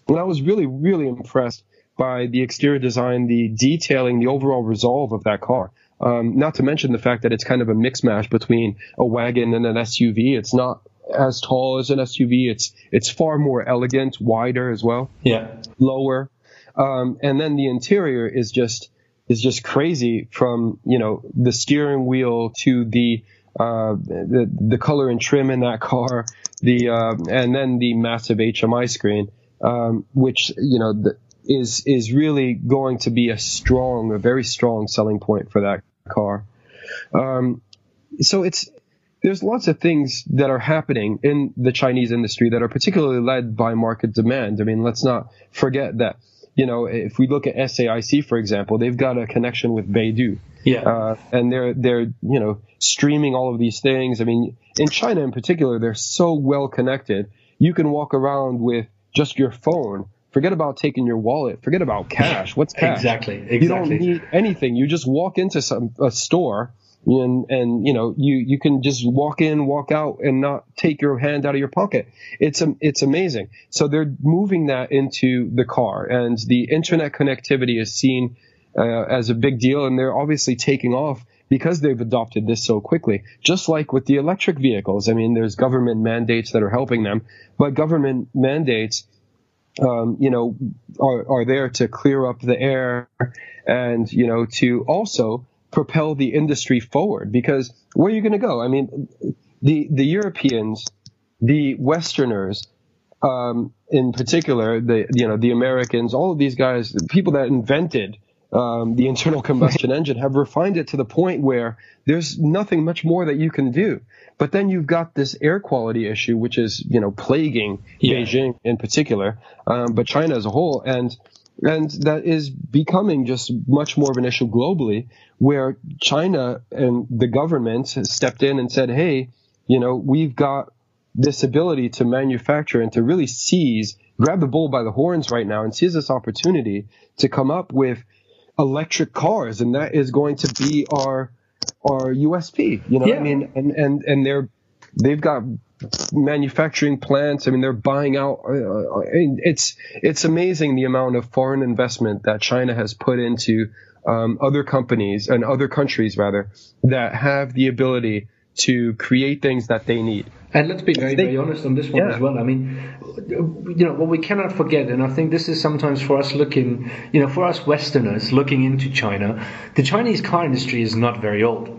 and I was really really impressed by the exterior design, the detailing, the overall resolve of that car. Um, not to mention the fact that it's kind of a mix mash between a wagon and an SUV. It's not as tall as an SUV. It's it's far more elegant, wider as well Yeah. lower. Um, and then the interior is just is just crazy from you know the steering wheel to the uh, the the color and trim in that car, the uh, and then the massive HMI screen, um, which you know the, is is really going to be a strong, a very strong selling point for that car. Um, so it's there's lots of things that are happening in the Chinese industry that are particularly led by market demand. I mean, let's not forget that, you know, if we look at SAIC, for example, they've got a connection with Beidou. Yeah. Uh, and they're, they're, you know, streaming all of these things. I mean, in China in particular, they're so well connected. You can walk around with just your phone. Forget about taking your wallet. Forget about cash. What's cash? Exactly. Exactly. You don't need anything. You just walk into some a store and and you know you you can just walk in, walk out, and not take your hand out of your pocket. It's um, it's amazing. So they're moving that into the car, and the internet connectivity is seen uh, as a big deal, and they're obviously taking off because they've adopted this so quickly. Just like with the electric vehicles, I mean, there's government mandates that are helping them, but government mandates um, you know, are, are there to clear up the air and, you know, to also propel the industry forward because where are you going to go? I mean, the, the Europeans, the Westerners, um, in particular, the, you know, the Americans, all of these guys, the people that invented um, the internal combustion <laughs> engine have refined it to the point where there's nothing much more that you can do. But then you've got this air quality issue, which is you know plaguing yeah. Beijing in particular, um, but China as a whole, and and that is becoming just much more of an issue globally, where China and the government has stepped in and said, hey, you know, we've got this ability to manufacture and to really seize, grab the bull by the horns right now and seize this opportunity to come up with electric cars, and that is going to be our our USP. You know, yeah. I mean, and and and they're they've got manufacturing plants. I mean, they're buying out. Uh, uh it's it's amazing the amount of foreign investment that China has put into um, other companies and other countries rather that have the ability to create things that they need. And let's be very, very honest on this one yeah. as well. I mean, you know, what we cannot forget, and I think this is sometimes for us looking, you know, for us Westerners looking into China, the Chinese car industry is not very old.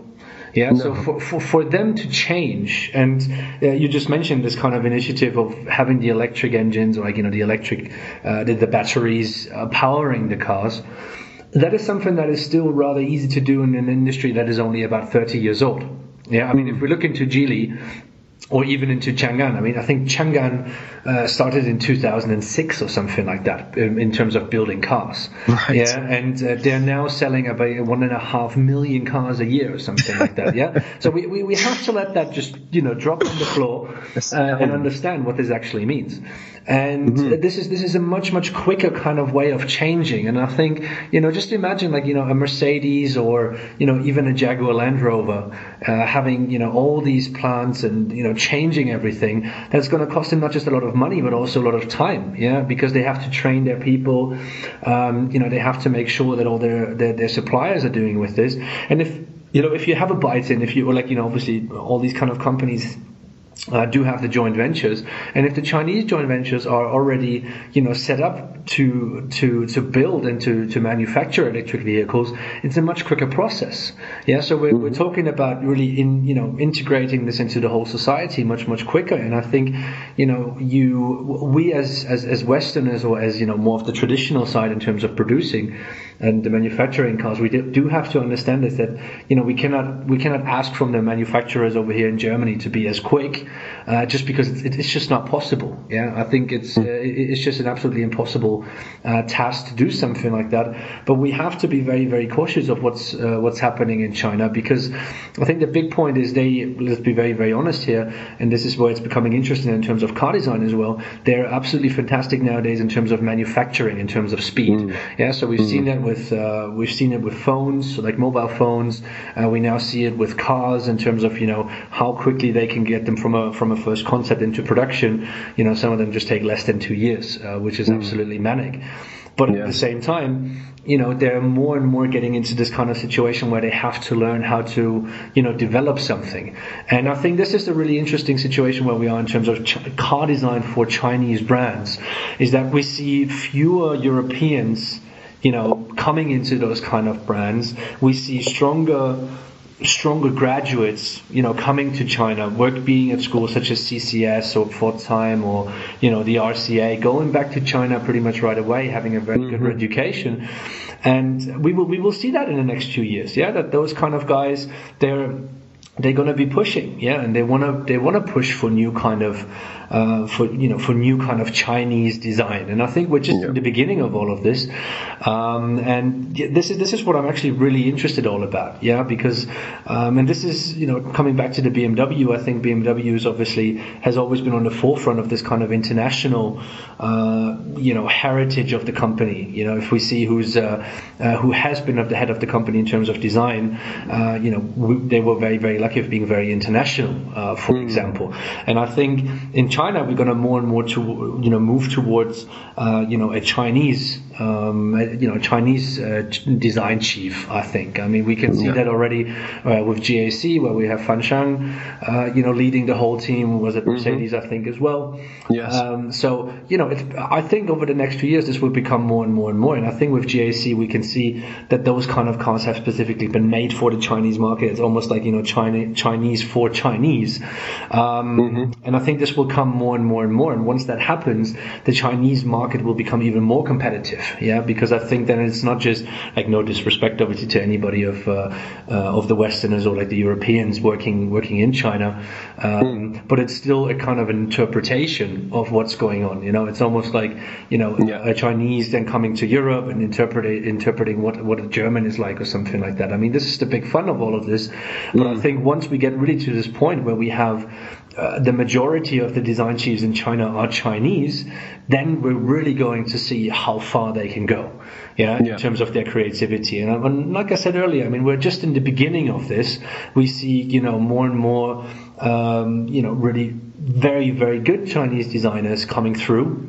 Yeah, no. so for, for, for them to change, and uh, you just mentioned this kind of initiative of having the electric engines, or like, you know, the electric, uh, the, the batteries uh, powering the cars that is something that is still rather easy to do in an industry that is only about 30 years old. Yeah, I mean, if we look into Geely, or even into Changan. I mean, I think Changan uh, started in 2006 or something like that in, in terms of building cars. Right. Yeah, and uh, they're now selling about one and a half million cars a year or something like that. Yeah, <laughs> so we, we, we have to let that just you know drop on the floor uh, and understand what this actually means. And mm-hmm. this is this is a much much quicker kind of way of changing. And I think you know just imagine like you know a Mercedes or you know even a Jaguar Land Rover uh, having you know all these plants and you know changing everything. That's going to cost them not just a lot of money but also a lot of time. Yeah, because they have to train their people. Um, you know they have to make sure that all their, their their suppliers are doing with this. And if you know if you have a Byton, if you or like you know obviously all these kind of companies uh, do have the joint ventures, and if the Chinese joint ventures are already, you know, set up to to to build and to, to manufacture electric vehicles, it's a much quicker process. Yeah, so we're, we're mm-hmm. talking about really in you know integrating this into the whole society much much quicker, and I think, you know, you we as as, as Westerners or as you know more of the traditional side in terms of producing and the manufacturing costs. we do have to understand is that you know we cannot we cannot ask from the manufacturers over here in Germany to be as quick, uh, just because it's, it's just not possible. Yeah, I think it's uh, it's just an absolutely impossible uh, task to do something like that. But we have to be very very cautious of what's uh, what's happening in China because I think the big point is they let's be very very honest here, and this is where it's becoming interesting in terms of car design as well. They're absolutely fantastic nowadays in terms of manufacturing, in terms of speed. Mm. Yeah, so we've mm. seen that with uh, we've seen it with phones, so like mobile phones. Uh, we now see it with cars in terms of you know how quickly they can get them from a from a first concept into production. You know, some of them just take less than two years, uh, which is mm. absolutely manic. But yeah. at the same time, you know, they're more and more getting into this kind of situation where they have to learn how to, you know, develop something. And I think this is a really interesting situation where we are in terms of ch- car design for Chinese brands, is that we see fewer Europeans you know, coming into those kind of brands, we see stronger stronger graduates, you know, coming to China, work being at schools such as CCS or Pforzheim or, you know, the RCA, going back to China pretty much right away, having a very mm-hmm. good education. And we will, we will see that in the next few years. Yeah. That those kind of guys, they're, they're going to be pushing. Yeah. And they want to, they want to push for new kind of, uh, for you know for new kind of Chinese design. And I think we're just yeah. in the beginning of all of this. Um, and this is this is what I'm actually really interested all about. Yeah, because um, and this is you know coming back to the BMW. I think BMW is obviously has always been on the forefront of this kind of international uh, you know heritage of the company. You know, if we see who's uh, uh who has been at the head of the company in terms of design, uh, you know, we, they were very very lucky of being very international, uh, for mm. example. And I think in China China, we're going to more and more to you know move towards uh, you know a Chinese um, you know Chinese uh, design chief. I think. I mean, we can see yeah. that already uh, with GAC, where we have Fan Sheng, uh, you know, leading the whole team. Was it mm-hmm. Mercedes? Mm-hmm. I think as well. Yes. Um, so you know, I think over the next few years, this will become more and more and more. And I think with GAC, we can see that those kind of cars have specifically been made for the Chinese market. It's almost like you know China Chinese for Chinese. Um, mm-hmm. And I think this will come more and more and more. And once that happens, the Chinese market will become even more competitive. Yeah, because I think then it's not just like no disrespect obviously to anybody of uh, uh, of the Westerners or like the Europeans working working in China, um, mm. but it's still a kind of an interpretation of what's going on. You know, it's almost like you know yeah. a Chinese then coming to Europe and interpret, interpreting what what a German is like or something like that. I mean, this is the big fun of all of this. But mm. I think once we get really to this point where we have uh, the majority of the design chiefs in China are Chinese, then we're really going to see how far they can go, yeah, yeah. in terms of their creativity. And, and, like I said earlier, I mean, we're just in the beginning of this. We see, you know, more and more, um, you know, really very, very good Chinese designers coming through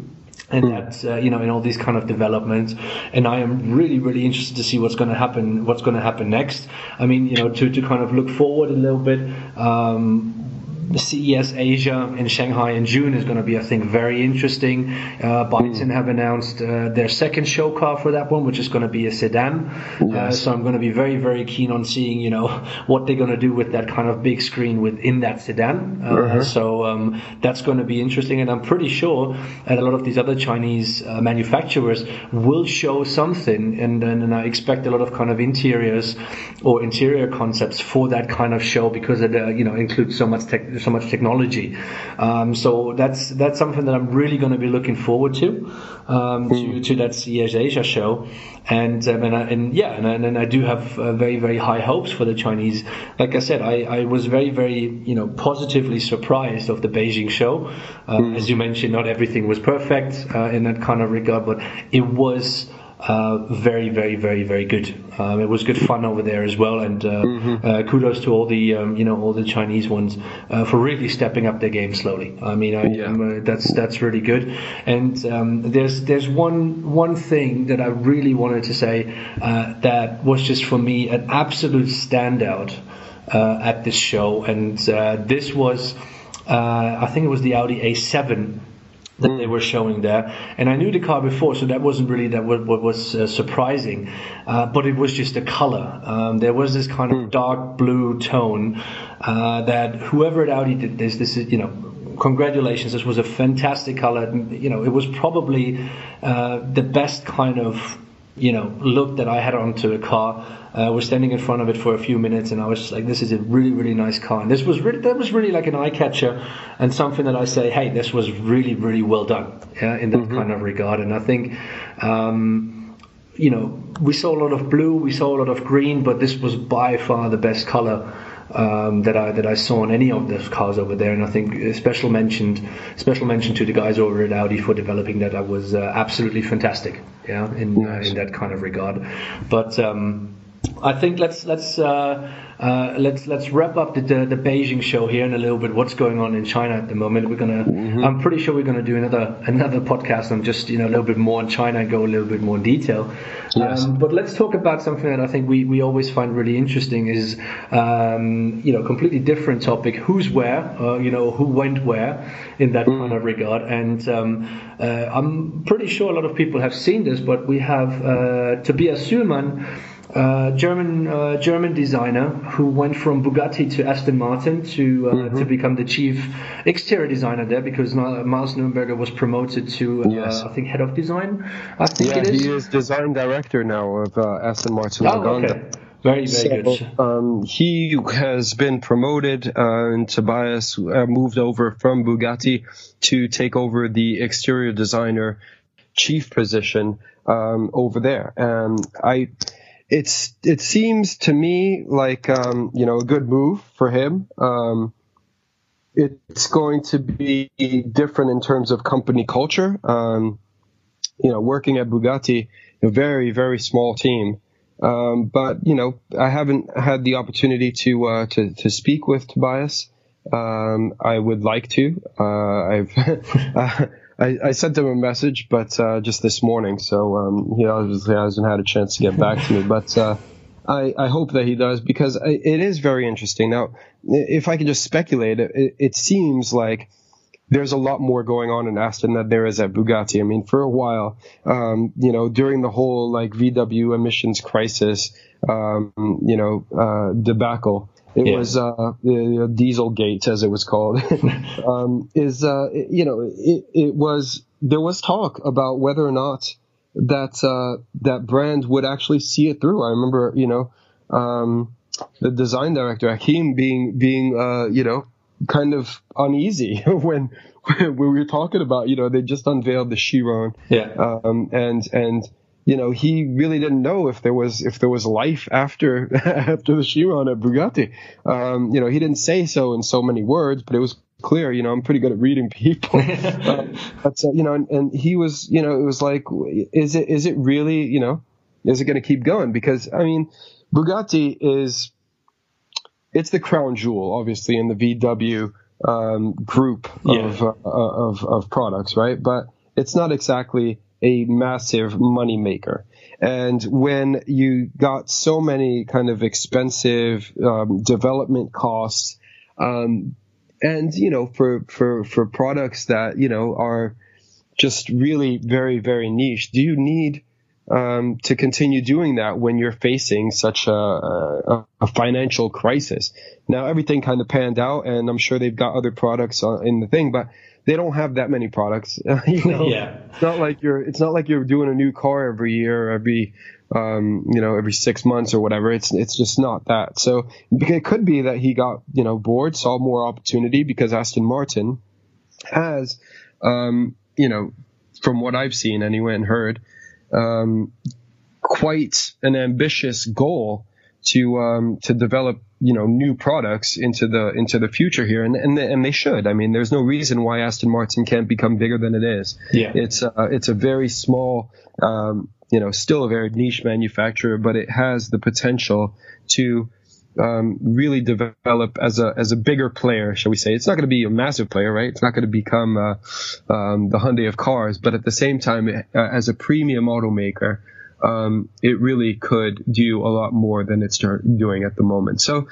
and hmm. that uh, you know in all these kind of developments and i am really really interested to see what's going to happen what's going to happen next i mean you know to, to kind of look forward a little bit um, the CES Asia in Shanghai in June is going to be, I think, very interesting. Uh, Byton have announced uh, their second show car for that one, which is going to be a sedan. Uh, yes. Uh, so I'm going to be very, very keen on seeing, you know, what they're going to do with that kind of big screen within that sedan. Uh, uh-huh. So um, that's going to be interesting, and I'm pretty sure that a lot of these other Chinese uh, manufacturers will show something, and, and, and I expect a lot of kind of interiors or interior concepts for that kind of show because it, you know, includes so much tech so much technology. Um, so that's that's something that I'm really going to be looking forward to um, mm. to, hmm. to that CES Asia show, and um, and, I, and, yeah, and, and I do have uh, very very high hopes for the Chinese. Like I said, I, I was very very you know positively surprised of the Beijing show. Uh, mm. As you mentioned, not everything was perfect uh, in that kind of regard, but it was uh, very, very, very, very good. Um, it was good fun over there as well, and uh, mm-hmm. uh, kudos to all the um, you know all the Chinese ones uh, for really stepping up their game slowly. I mean, I, yeah. Uh, that's that's really good. And um, there's there's one one thing that I really wanted to say uh, that was just for me an absolute standout at this show, and this was I think it was the Audi A7 that they mm. were showing there. And I knew the car before, so that wasn't really that what, what was uh, surprising. Uh, but it was just the color. Um, there was this kind of mm. dark blue tone uh, that whoever at Audi did this, this is you know. Congratulations! This was a fantastic color. You know, it was probably uh, the best kind of you know look that I had onto a car. Uh, was standing in front of it for a few minutes, and I was like, "This is a really, really nice car." And this was really that was really like an eye catcher, and something that I say, "Hey, this was really, really well done." Yeah, in that mm-hmm. kind of regard. And I think. Um, you know, we saw a lot of blue, we saw a lot of green, but this was by far the best color um, that I that I saw on any of those cars over there, and I think special mentioned special mention to the guys over at Audi for developing that. That was uh, absolutely fantastic, yeah, in nice. uh, in that kind of regard. But um, I think let's let's. Uh, uh, let's let's wrap up the, the, the Beijing show here in a little bit. What's going on in China at the moment? We're gonna. Mm-hmm. I'm pretty sure we're gonna do another another podcast on just you know a little bit more on China and go a little bit more in detail. Yes. Um, but let's talk about something that I think we, we always find really interesting is um, you know completely different topic. Who's where? Uh, you know who went where in that mm. kind of regard. And um, uh, I'm pretty sure a lot of people have seen this, but we have uh, Tobias Sühlmann uh, German uh, German designer who went from Bugatti to Aston Martin to uh, mm-hmm. to become the chief exterior designer there because Miles Nürnberger was promoted to uh, yes. I think head of design. I think yeah, he is design director now of uh, Aston Martin. Oh, okay. Very, very so, good. Um, he has been promoted, uh, and Tobias uh, moved over from Bugatti to take over the exterior designer chief position um, over there. And I, it's it seems to me like um, you know a good move for him. Um, it's going to be different in terms of company culture. Um, you know, working at Bugatti, a very very small team. Um, but you know, I haven't had the opportunity to uh, to to speak with Tobias. Um, I would like to. Uh, I've <laughs> I, I sent him a message, but uh, just this morning, so um, he obviously hasn't had a chance to get back to me. <laughs> But uh, I, I hope that he does because it is very interesting. Now, if I could just speculate, it, it seems like there's a lot more going on in Aston than there is at Bugatti. I mean, for a while, um, you know, during the whole like VW emissions crisis, um, you know, uh, debacle, It yeah. was uh, the, Dieselgate, as it was called. <laughs> um, is uh, you know it, it was there was talk about whether or not that uh, that brand would actually see it through. I remember you know um, the design director Achim being being uh, you know kind of uneasy <laughs> when when we were talking about you know they just unveiled the Chiron yeah um, and and you know, he really didn't know if there was if there was life after <laughs> after the Chiron at Bugatti. Um, you know, he didn't say so in so many words, but it was clear. You know, I'm pretty good at reading people. <laughs> um, but uh, you know, and, and, he was, you know, it was like, is it is it really, you know, is it going to keep going? Because I mean, Bugatti is it's the crown jewel, obviously, in the VW um, group of, uh, of of products, right? But it's not exactly a massive moneymaker. And when you got so many kind of expensive um, development costs, um, and you know, for for for products that you know are just really very very niche, do you need um, to continue doing that when you're facing such a, a, a, financial crisis? Now everything kind of panned out, and I'm sure they've got other products in the thing, but they don't have that many products. <laughs> you know, yeah. It's not like you're. It's not like you're doing a new car every year, or every, um, you know, every six months or whatever. It's it's just not that. So it could be that he got you know bored, saw more opportunity because Aston Martin has, um, you know, from what I've seen anyway and heard, um, quite an ambitious goal to um, to develop you know new products into the into the future here and and they, and they should i mean there's no reason why aston martin can't become bigger than it is yeah it's uh, it's a very small um, you know still a very niche manufacturer but it has the potential to um, really develop as a as a bigger player, shall we say? It's not going to be a massive player, right? It's not going to become uh, um, the Hyundai of cars, but at the same time, uh, as a premium automaker, um, it really could do a lot more than it's doing at the moment. So,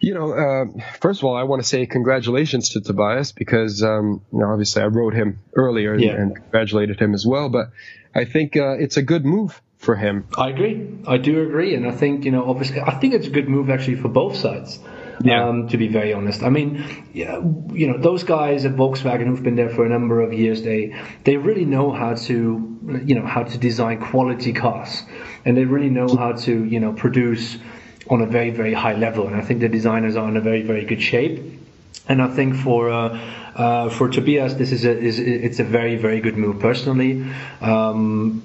you know, uh, first of all, I want to say congratulations to Tobias because, um, you know, obviously I wrote him earlier yeah. and, congratulated him as well. But I think uh, it's a good move for him. I agree. I do agree, and I think you know, obviously, I think it's a good move actually for both sides. Yeah. Um, to be very honest, I mean, yeah, you know, those guys at Volkswagen who've been there for a number of years, they they really know how to, you know, how to design quality cars, and they really know how to, you know, produce on a very very high level. And I think the designers are in a very very good shape. And I think for uh, uh, for Tobias, this is a is it's a very very good move. Personally, um,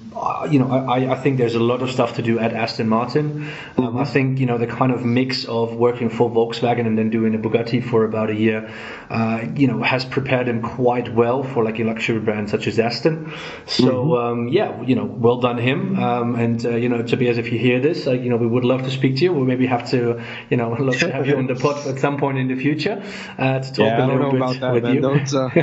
you know, I, I think there's a lot of stuff to do at Aston Martin. Um, I think you know the kind of mix of working for Volkswagen and then doing a Bugatti for about a year, uh, you know, has prepared him quite well for like a luxury brand such as Aston. So mm-hmm. um, yeah, you know, well done him. Um, and uh, you know, Tobias, if you hear this, you know, we would love to speak to you. we'll maybe have to, you know, <laughs> love to have you on the pod at some point in the future uh, to talk yeah, a little bit that, with you. Don't, uh, <laughs>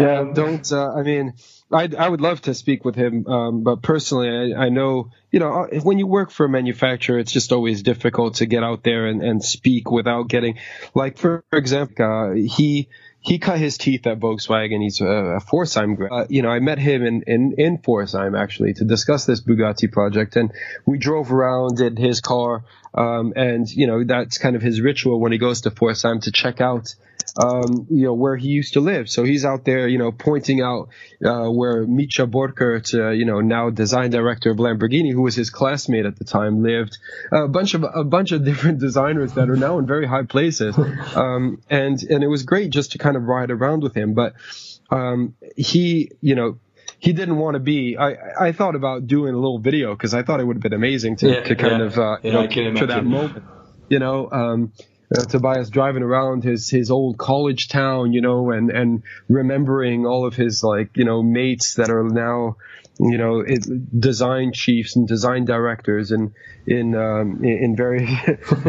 yeah, um, don't. Uh, I mean, I, I would love to speak with him, um, but personally, I, I, know, you know, uh, when you work for a manufacturer, it's just always difficult to get out there and, and speak without getting, like, for example, uh, he he cut his teeth at Volkswagen. He's a, a Pforzheim grad. Uh, you know, I met him in, in, in Pforzheim actually to discuss this Bugatti project, and we drove around in his car. Um, and you know, that's kind of his ritual when he goes to Pforzheim to check out um, you know, where he used to live. So he's out there, you know, pointing out uh, where Mitja Borkert, uh, you know, now design director of Lamborghini, who was his classmate at the time, lived. a bunch of a bunch of <laughs> different designers that are now in very high places, um, and and it was great just to kind of ride around with him. But um, he, you know, he didn't want to be. I I thought about doing a little video because I thought it would have been amazing to, yeah, to kind yeah. of uh, yeah, know, capture that moment. You know, um, uh, Tobias driving around his his old college town, you know, and and remembering all of his like you know mates that are now you know it, design chiefs and design directors and in um, in very <laughs>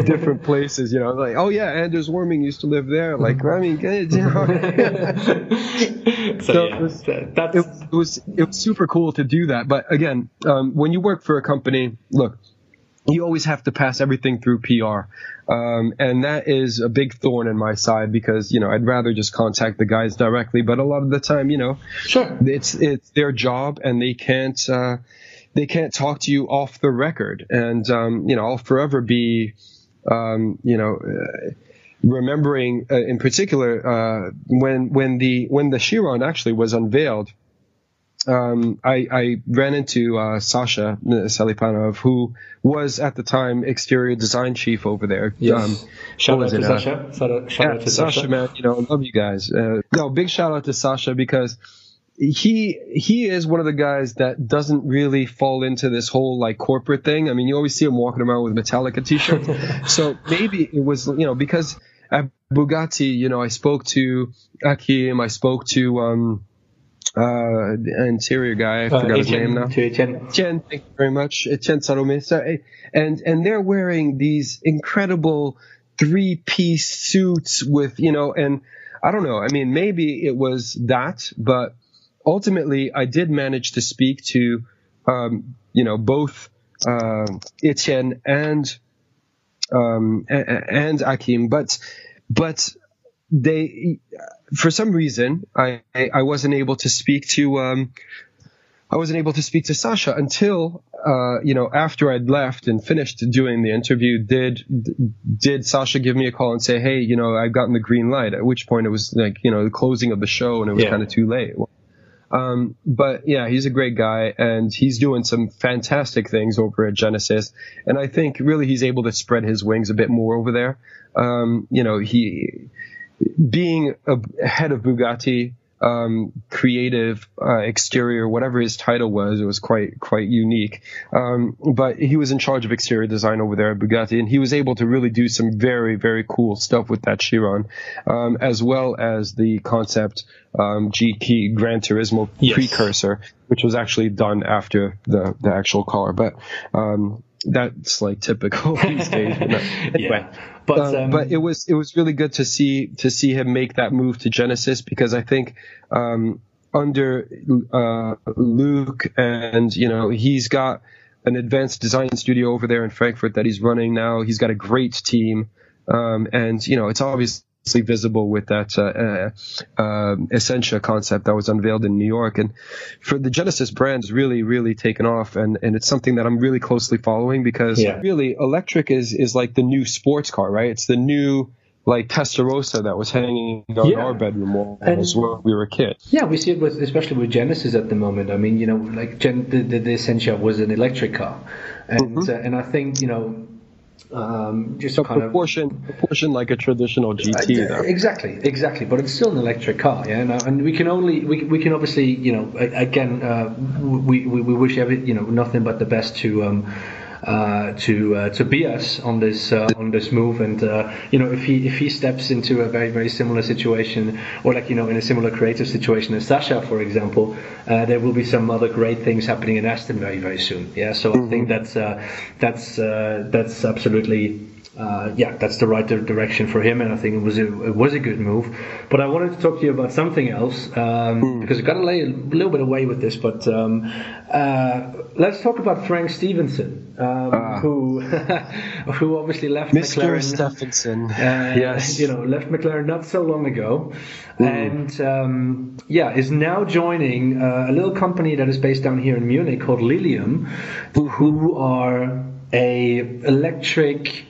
different places. You know, like oh yeah, Anders Warming used to live there. Like I mean, <laughs> you know. so, so yeah, it, was, it, it, was it was super cool to do that. But again, um, when you work for a company, look you always have to pass everything through PR. Um, and that is a big thorn in my side because, you know, I'd rather just contact the guys directly. But a lot of the time, you know, sure, it's, it's their job and they can't, uh, they can't talk to you off the record. And, um, you know, I'll forever be, um, you know. Uh, remembering uh, in particular uh, when when the when the Chiron actually was unveiled, um, I, I, ran into uh, Sasha Selipanov, who was at the time exterior design chief over there. Yes. Um, shout out to it? Sasha. Shout out, shout yeah, to Sasha, Sasha, man. You know, I love you guys. Uh, no, big shout out to Sasha because he he is one of the guys that doesn't really fall into this whole like corporate thing. I mean, you always see him walking around with Metallica t-shirts. <laughs> so maybe it was you know because at Bugatti, you know, I spoke to Achim, I spoke to. um uh, interior guy. I uh, forgot his name now. Etienne. Etienne, thank you very much. Etienne Salome. So, eh, and, and they're wearing these incredible three piece suits with, you know, and I don't know. I mean, maybe it was that, but ultimately I did manage to speak to, um, you know, both, uh, Etienne and, um, and Achim, but, but they, for some reason, I, I wasn't able to speak to, um, I wasn't able to speak to Sasha until, uh, you know, after I'd left and finished doing the interview. Did did Sasha give me a call and say, "Hey, you know, I've gotten the green light"? At which point it was like, you know, the closing of the show, and it was yeah. kind of too late. Um, but yeah, he's a great guy, and he's doing some fantastic things over at Genesis. And I think really he's able to spread his wings a bit more over there. Um, you know, he being a head of Bugatti, um, creative uh, exterior, whatever his title was, it was quite quite unique. Um, but he was in charge of exterior design over there at Bugatti, and he was able to really do some very very cool stuff with that Chiron, um, as well as the concept um, GT Gran Turismo yes. precursor, which was actually done after the the actual car. But um, that's like typical <laughs> these days. anyway. Yeah. But um, um, but it was it was really good to see to see him make that move to Genesis because I think um, under uh, Luc and you know he's got an advanced design studio over there in Frankfurt that he's running now. He's got a great team, um, and you know it's obvious visible with that uh, uh, um, Essentia concept that was unveiled in New York. And for the Genesis brand is really, really taken off. And, and it's something that I'm really closely following because yeah. really electric is, is like the new sports car, right? It's the new, like Testarossa that was hanging on yeah. our bedroom walls when we were kids. Yeah, we see it with especially with Genesis at the moment. I mean, you know, like Gen, the, the, the Essentia was an electric car, and mm-hmm. uh, and I think you know um, just so kind proportion, of proportion like a traditional GT. Uh, exactly, exactly. But it's still an electric car, yeah. And, and we can only we, we can obviously you know again uh, we, we, we wish every you know nothing but the best to. Um, uh, Tobias on this uh, on this move. And uh, you know, if he if he steps into a very very similar situation, or like you know in a similar creative situation as Sasha, for example, uh, there will be some other great things happening in Aston very very soon. Yeah, so mm-hmm. I think that's that's that's absolutely uh, yeah, that's the right direction for him, and I think it was a, it was a good move. But I wanted to talk to you about something else um, mm. because I got to lay a little bit away with this. But um, uh, let's talk about Frank Stephenson, um, uh, who <laughs> who obviously left Mr. McLaren. Stephenson, uh, yes, you know, left McLaren not so long ago, mm. and um, yeah, is now joining uh, a little company that is based down here in Munich called Lilium, who are a electric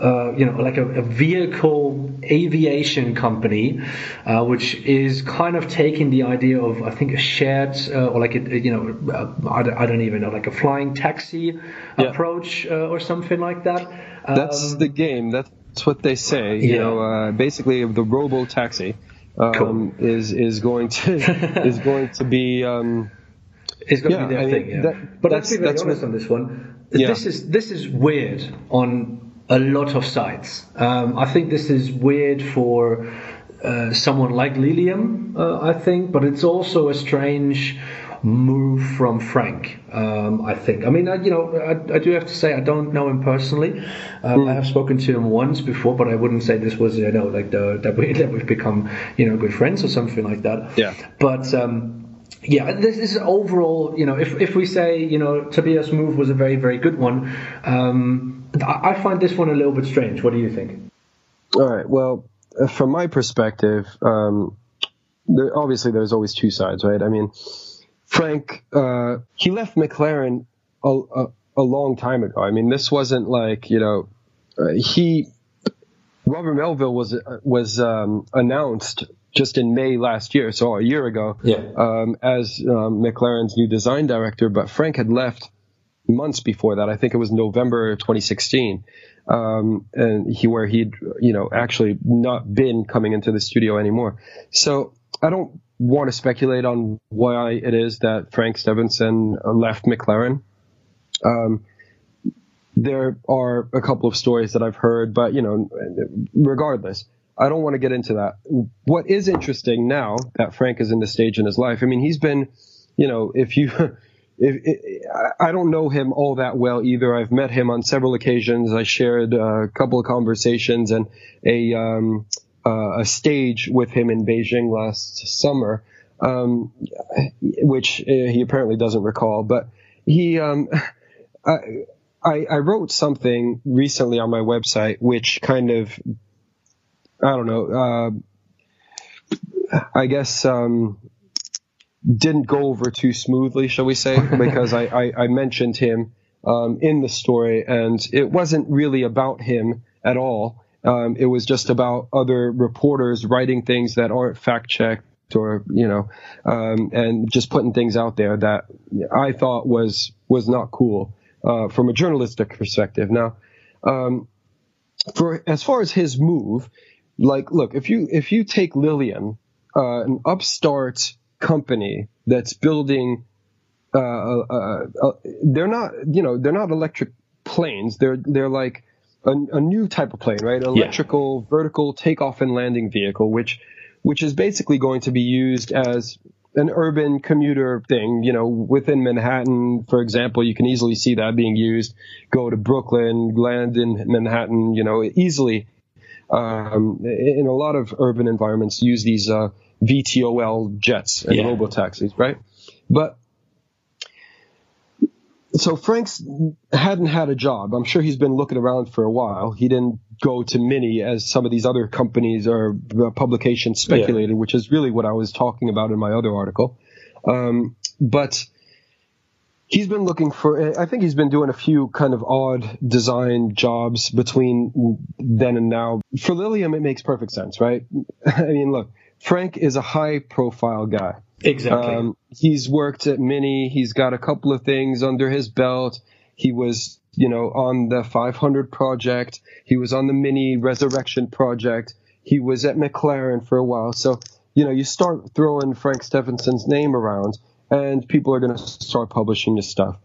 uh, you know, like a, a, vehicle aviation company, uh, which is kind of taking the idea of, I think, a shared uh, or like a, you know, uh, I, don't, I, don't, even know, like a flying taxi yeah. approach uh, or something like that. Um, That's the game. That's what they say. You yeah. know, basically the robo taxi um, cool. is is going to <laughs> is going to be. Um, it's going yeah, to be their I thing, yeah. That, but let's be very honest what, on this one. This is this is weird on a lot of sites. Um, I think this is weird for uh, someone like Lilium, uh, I think, but it's also a strange move from Frank. Um, I think. I mean, I, you know, I, I, do have to say I don't know him personally. Um, mm. I have spoken to him once before, but I wouldn't say this was you know like the, that we <laughs> that we've become you know good friends or something like that. Yeah. But. Um, yeah, this is overall, you know, if, if we say, you know, Tobias' move was a very, very good one, um, I find this one a little bit strange. What do you think? All right. Well, uh, from my perspective, um, there, obviously there's always two sides, right? I mean, Frank, uh, he left McLaren a, a, a, long time ago. I mean, this wasn't like, you know, uh, he Robert Melville was was um, announced just in May last year, so a year ago, yeah. um, as um, McLaren's new design director. But Frank had left months before that. I think it was November 2016, um, and he where he'd you know actually not been coming into the studio anymore. So I don't want to speculate on why it is that Frank Stephenson left McLaren. Um, there are a couple of stories that I've heard, but you know, regardless, I don't want to get into that. What is interesting now that Frank is in the stage in his life, I mean, he's been, you know, if you, <laughs> if, if, I don't know him all that well either. I've met him on several occasions. I shared a couple of conversations and a, um, uh, a stage with him in Beijing last summer, um, which uh, he apparently doesn't recall, but he, um, I, I, I wrote something recently on my website which kind of I don't know uh, I guess um, didn't go over too smoothly, shall we say? <laughs> Because I, I, I mentioned him um, in the story, and it wasn't really about him at all. Um, it was just about other reporters writing things that aren't fact checked or you know, um, and just putting things out there that I thought was was not cool uh, from a journalistic perspective. Now, um, for as far as his move, like, look, if you if you take Lilium, uh, an upstart company that's building, uh, uh, uh they're not, you know, they're not electric planes. They're they're like a, a new type of plane, right? Electrical yeah. vertical takeoff and landing vehicle, which which is basically going to be used as an urban commuter thing, you know, within Manhattan, for example, you can easily see that being used. Go to Brooklyn, land in Manhattan, you know, easily. Um, in a lot of urban environments, use these uh, VTOL jets and yeah. robo taxis, right? But so Frank's hadn't had a job. I'm sure he's been looking around for a while. He didn't go to Mini as some of these other companies or uh, publications speculated, yeah. which is really what I was talking about in my other article. Um, but he's been looking for, I think he's been doing a few kind of odd design jobs between then and now. For Lilium, it makes perfect sense, right? <laughs> I mean, look, Frank is a high profile guy. Exactly. Um, he's worked at Mini. He's got a couple of things under his belt. He was, you know, on the 500 project. He was on the Mini Resurrection project. He was at McLaren for a while. So, you know, you start throwing Frank Stephenson's name around, and people are going to start publishing his stuff.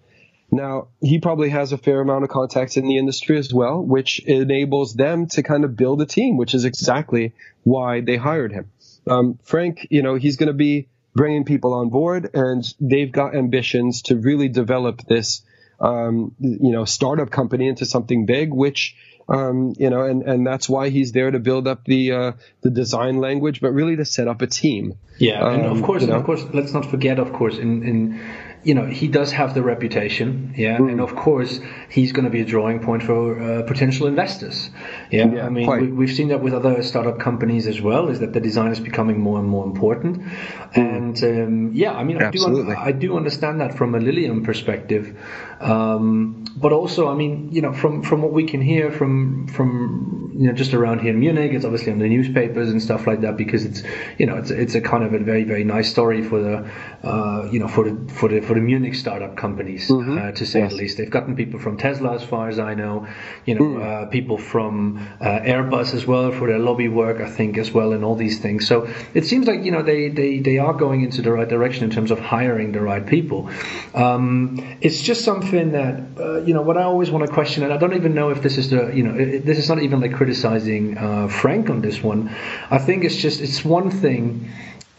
Now, he probably has a fair amount of contacts in the industry as well, which enables them to kind of build a team, which is exactly why they hired him. Um, Frank, you know, he's going to be bringing people on board, and they've got ambitions to really develop this, um, you know, startup company into something big, which. Um, you know, and, and that's why he's there to build up the uh, the design language, but really to set up a team. Yeah, and of um, course, you know, of course, let's not forget, of course, in in you know, he does have the reputation, yeah, mm. and of course he's going to be a drawing point for uh, potential investors. Yeah, yeah I mean, we, have seen that with other startup companies as well. Is that the design is becoming more and more important, mm. and um, yeah, I mean, I do, I do understand that from a Lilium perspective, um, but also, I mean, you know, from from what we can hear from from you know just around here in Munich, it's obviously on the newspapers and stuff like that because it's you know it's it's a kind of a very very nice story for the uh, you know for the for the for the Munich startup companies, mm-hmm. uh, to say yes. the least. They've gotten people from Tesla, as far as I know, you know, mm. uh, people from uh, Airbus as well for their lobby work, I think, as well, and all these things. So it seems like you know they they, they are going into the right direction in terms of hiring the right people. Um, it's just something that uh, you know what I always want to question, and I don't even know if this is the you know it, this is not even like criticizing uh, Frank on this one. I think it's just it's one thing.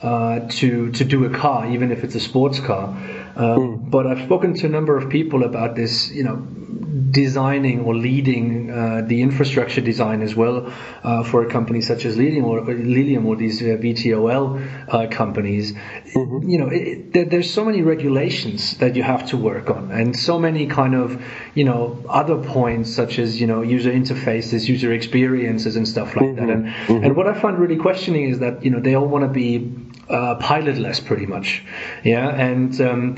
Uh, to to do a car, even if it's a sports car. Um, mm. But I've spoken to a number of people about this, you know, designing or leading uh, the infrastructure design as well uh, for a company such as Lilium or, Lilium or these uh, VTOL uh, companies. Mm-hmm. You know, it, it, there's so many regulations that you have to work on, and so many kind of you know other points such as you know user interfaces, user experiences, and stuff like mm-hmm. that. And mm-hmm. and what I find really questioning is that you know they all want to be uh, pilotless pretty much yeah and um,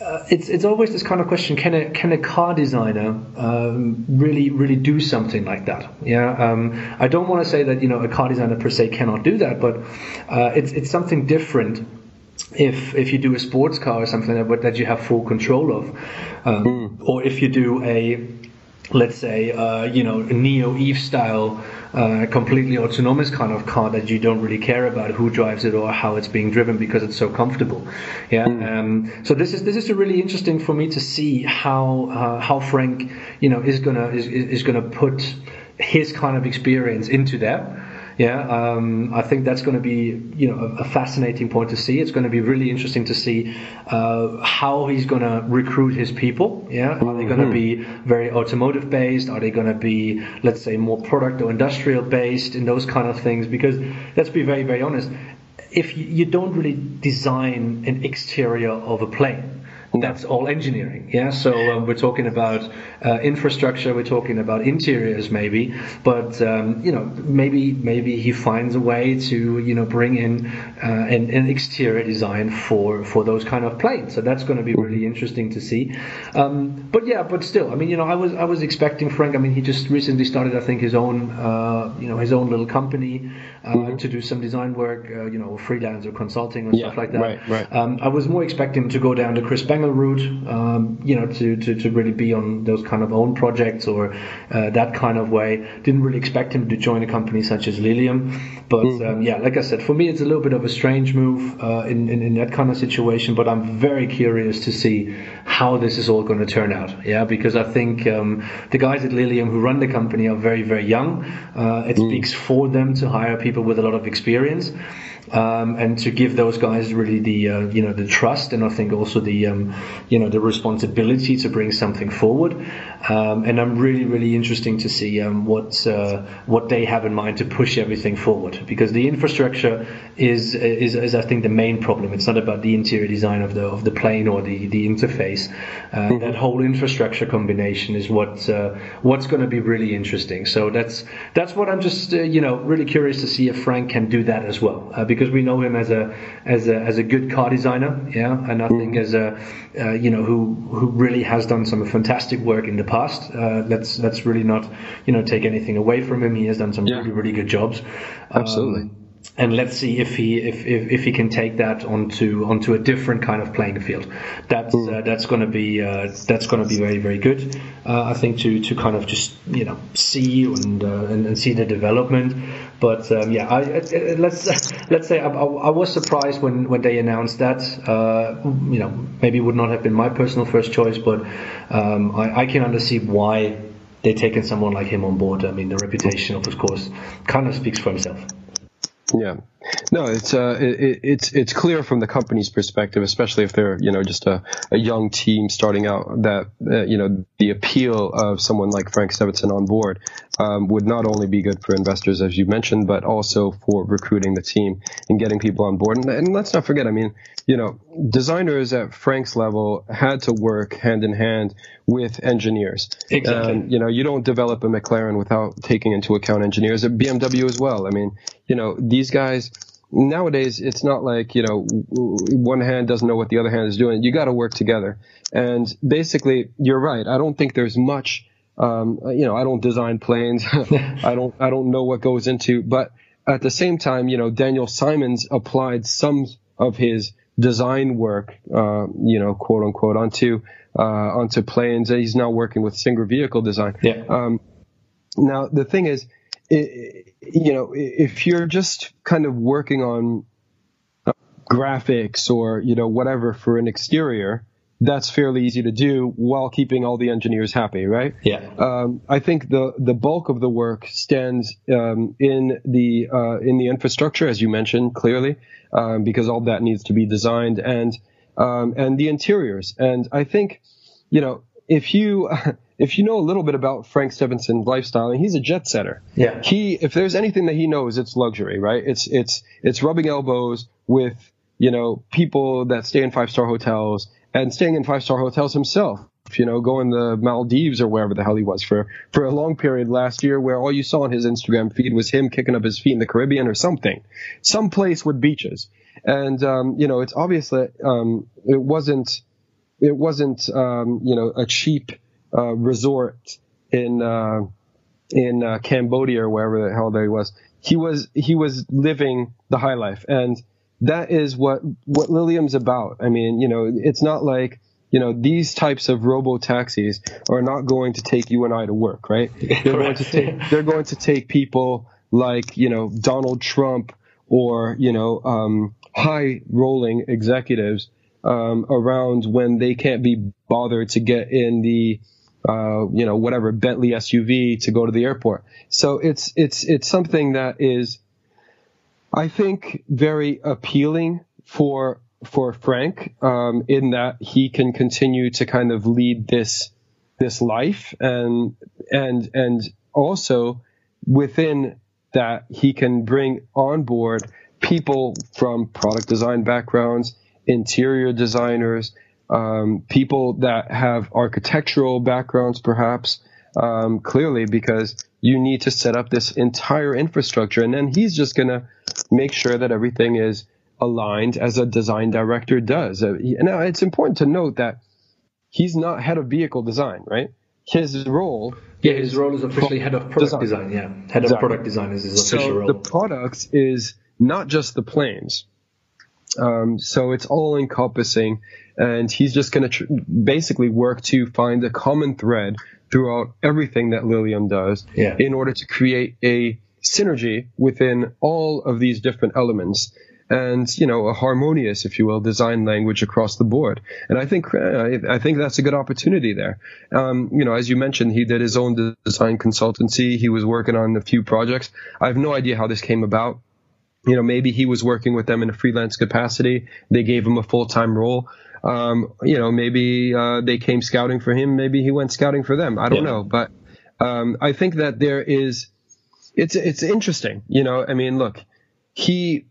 uh, it's it's always this kind of question: Can a can a car designer um, really really do something like that? Yeah, um, I don't want to say that you know a car designer per se cannot do that, but uh, it's it's something different if if you do a sports car or something that, that you have full control of, um, mm. or if you do a let's say uh, you know a NIO Eve style uh, completely autonomous kind of car that you don't really care about who drives it or how it's being driven because it's so comfortable yeah mm. um, so this is this is really interesting for me to see how uh, how frank you know is gonna is, is gonna put his kind of experience into that yeah, um, I think that's going to be you know a, a, fascinating point to see. It's going to be really interesting to see uh, how he's going to recruit his people. Yeah, are they going to be very automotive based? Are they going to be let's say more product or industrial based in those kind of things? Because let's be very very honest, if you, you don't really design an exterior of a plane that's all engineering. Yeah, so um, we're talking about uh, infrastructure, we're talking about interiors, maybe, but um, you know, maybe maybe he finds a way to you know bring in uh, an, an, exterior design for for those kind of planes. So that's going to be really interesting to see. Um, but yeah, but still, I mean, you know, I was I was expecting Frank. I mean, he just recently started, I think, his own uh, you know his own little company uh, mm-hmm. to do some design work, uh, you know, freelance or consulting or yeah, stuff like that. Right, right. Um, I was more expecting to go down to Chris Route, um, you know, to, to, to really be on those kind of own projects or uh, that kind of way. Didn't really expect him to join a company such as Lilium, but mm um, yeah, like I said, for me it's a little bit of a strange move uh, in, in, in that kind of situation. But I'm very curious to see how this is all going to turn out. Yeah, because I think um, the guys at Lilium who run the company are very very young. Uh, it mm. speaks for them to hire people with a lot of experience um, and to give those guys really the uh, you know the trust and I think also the um, you know the responsibility to bring something forward. Um, and I'm really really interesting to see um, what uh, what they have in mind to push everything forward because the infrastructure is, is is I think the main problem. It's not about the interior design of the of the plane or the the interface. Uh, mm-hmm. That whole infrastructure combination is what uh, what's going to be really interesting. So that's that's what I'm just uh, you know really curious to see if Frank can do that as well uh, because we know him as a as a as a good car designer, yeah, and I think mm-hmm. as a uh, you know who who really has done some fantastic work in the past. Uh, let's let's really not you know take anything away from him. He has done some yeah. really really good jobs. Absolutely. Um, and let's see if he if, if, if, he can take that onto onto a different kind of playing field. That's mm. uh, that's going to be uh, that's going to be very very good. Uh, I think to to kind of just you know see and uh, and, and, see the development. But um, yeah, I, let's <laughs> let's say I, I, was surprised when, when they announced that. Uh, you know, maybe would not have been my personal first choice, but um, I, I can understand why they're taking someone like him on board. I mean, the reputation, of course, kind of speaks for himself. Yeah. No, it's uh, it, it's it's clear from the company's perspective, especially if they're you know just a, a young team starting out, that uh, you know the appeal of someone like Frank Stephenson on board um, would not only be good for investors, as you mentioned, but also for recruiting the team and getting people on board. And, and let's not forget, I mean, you know, designers at Frank's level had to work hand in hand with engineers. Exactly. Um, you know, you don't develop a McLaren without taking into account engineers at BMW as well. I mean, you know, these guys nowadays it's not like you know one hand doesn't know what the other hand is doing. You got to work together. And basically, you're right. I don't think there's much. Um, you know, I don't design planes. <laughs> I don't. I don't know what goes into. But at the same time, you know, Daniel Simons applied some of his design work, uh, you know, quote unquote, onto uh, onto planes. And he's now working with Singer Vehicle Design. Yeah. Um, now the thing is, it, you know, if you're just kind of working on graphics or you know whatever for an exterior, that's fairly easy to do while keeping all the engineers happy, right? Yeah. Um, I think the the bulk of the work stands um, in the uh, in the infrastructure, as you mentioned clearly, um, because all that needs to be designed and um, and the interiors. And I think, you know, if you <laughs> if you know a little bit about Frank Stephenson's lifestyle, and he's a jet setter. Yeah. He if there's anything that he knows, it's luxury, right? It's it's it's rubbing elbows with you know people that stay in five star hotels and staying in five star hotels himself. You know, going the Maldives or wherever the hell he was for for a long period last year, where all you saw on his Instagram feed was him kicking up his feet in the Caribbean or something, some place with beaches. And um, you know, it's obvious that um, it wasn't it wasn't um, you know a cheap uh, resort in uh, in uh, Cambodia or wherever the hell there he was. He was he was living the high life, and that is what what Lilium's about. I mean, you know, it's not like you know these types of robo taxis are not going to take you and I to work, right? <laughs> They're going to take they're going to take people like you know Donald Trump or you know um, high rolling executives um, around when they can't be bothered to get in the uh, you know whatever Bentley SUV to go to the airport. So it's it's it's something that is I think very appealing for for Frank um, in that he can continue to kind of lead this this life and and and also within that he can bring on board people from product design backgrounds, interior designers, um, people that have architectural backgrounds, perhaps, um, clearly, because you need to set up this entire infrastructure. And then he's just going to make sure that everything is aligned as a design director does. Uh, now, it's important to note that he's not head of vehicle design, right? His role. Yeah, his role is officially head of product design. design yeah, head of product design is his official so role. The products is not just the planes. Um, so it's all encompassing, and he's just going to tr- basically work to find a common thread throughout everything that Lilium does yeah. in order to create a synergy within all of these different elements and you know a harmonious, if you will, design language across the board. And I think I think that's a good opportunity there. Um, you know, as you mentioned, he did his own design consultancy. He was working on a few projects. I have no idea how this came about. You know, maybe he was working with them in a freelance capacity. They gave him a full time role. Um, you know, maybe uh, they came scouting for him. Maybe he went scouting for them. I don't yeah. know, but um, I think that there is. It's it's interesting. You know, I mean, look, he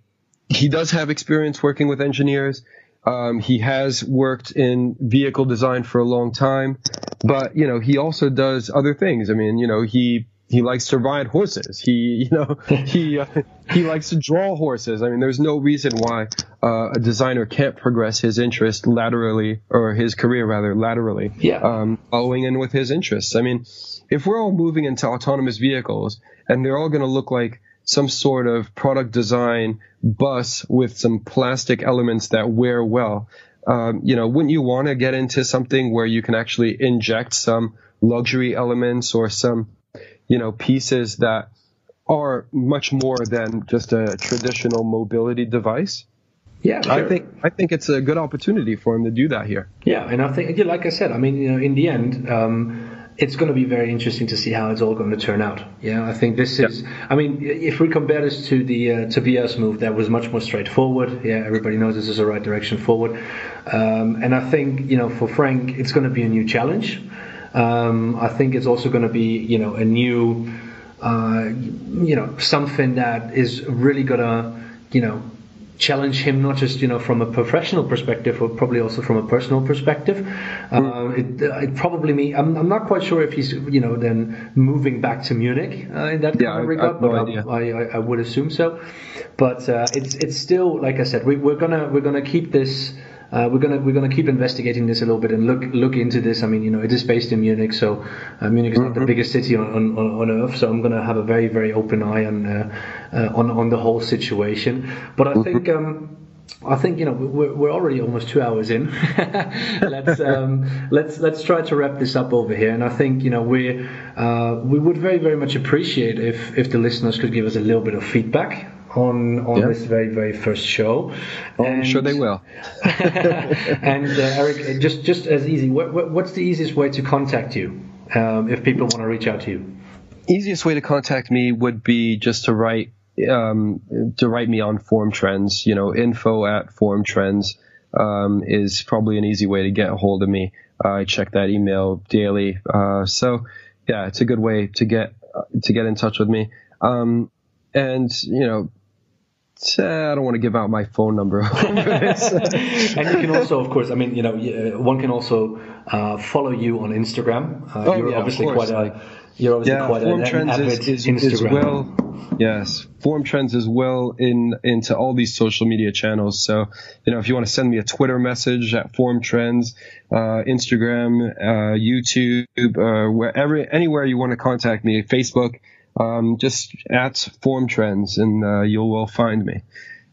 he does have experience working with engineers. Um, he has worked in vehicle design for a long time, but you know he also does other things. I mean, you know he he likes to ride horses. He you know <laughs> he uh, he likes to draw horses. I mean, there's no reason why uh, a designer can't progress his interest laterally or his career rather laterally. Yeah. Um, following in with his interests. I mean, if we're all moving into autonomous vehicles and they're all going to look like some sort of product design bus with some plastic elements that wear well. Um, you know, wouldn't you want to get into something where you can actually inject some luxury elements or some, you know, pieces that are much more than just a traditional mobility device? Yeah, sure. I think I think it's a good opportunity for him to do that here. Yeah, and I think, like I said, I mean, you know, in the end, um, it's going to be very interesting to see how it's all going to turn out. Yeah, I think this is. I mean, if we compare this to the uh, Tobias move, that was much more straightforward. Yeah, everybody knows this is the right direction forward. Um, and I think you know for Frank, it's going to be a new challenge. Um, I think it's also going to be you know a new, uh, you know, something that is really going to you know challenge him not just you know from a professional perspective but probably also from a personal perspective. Uh, it, it, probably me I'm, I'm, not quite sure if he's you know then moving back to Munich uh, in that yeah, kind of regard no but I, I, I, would assume so. But uh, it's it's still like I said we, we're gonna we're gonna keep this uh, we're gonna we're gonna keep investigating this a little bit and look look into this. I mean, you know, it is based in Munich, so uh, Munich is not mm-hmm. the biggest city on, on, on earth. So I'm gonna have a very very open eye on uh, uh on on the whole situation. But I mm-hmm. think. Um, I think you know we're, we're already almost two hours in. <laughs> let's um, let's let's try to wrap this up over here. And I think you know we uh, we would very very much appreciate if if the listeners could give us a little bit of feedback on on yeah. this very very first show. Oh, and, I'm sure they will. <laughs> and uh, Eric, just just as easy. What, what, what's the easiest way to contact you um, if people want to reach out to you? Easiest way to contact me would be just to write um, to write me on Formtrends. You know, info at Formtrends um, is probably an easy way to get a hold of me. Uh, I check that email daily, uh, so yeah, it's a good way to get uh, to get in touch with me. Um, and you know, I don't want to give out my phone number. <laughs> and you can also, of course, I mean, you know, uh, one can also uh, follow you on Instagram. Uh, oh, you're yeah, obviously quite a, you're obviously yeah, quite Form an, Trends is, is, Instagram. is well Yes, Formtrends is well in into all these social media channels. So, you know, if you want to send me a Twitter message at Formtrends, uh, Instagram, uh, YouTube, uh, wherever, anywhere you want to contact me, Facebook, um, just at Formtrends, and uh, you'll well find me.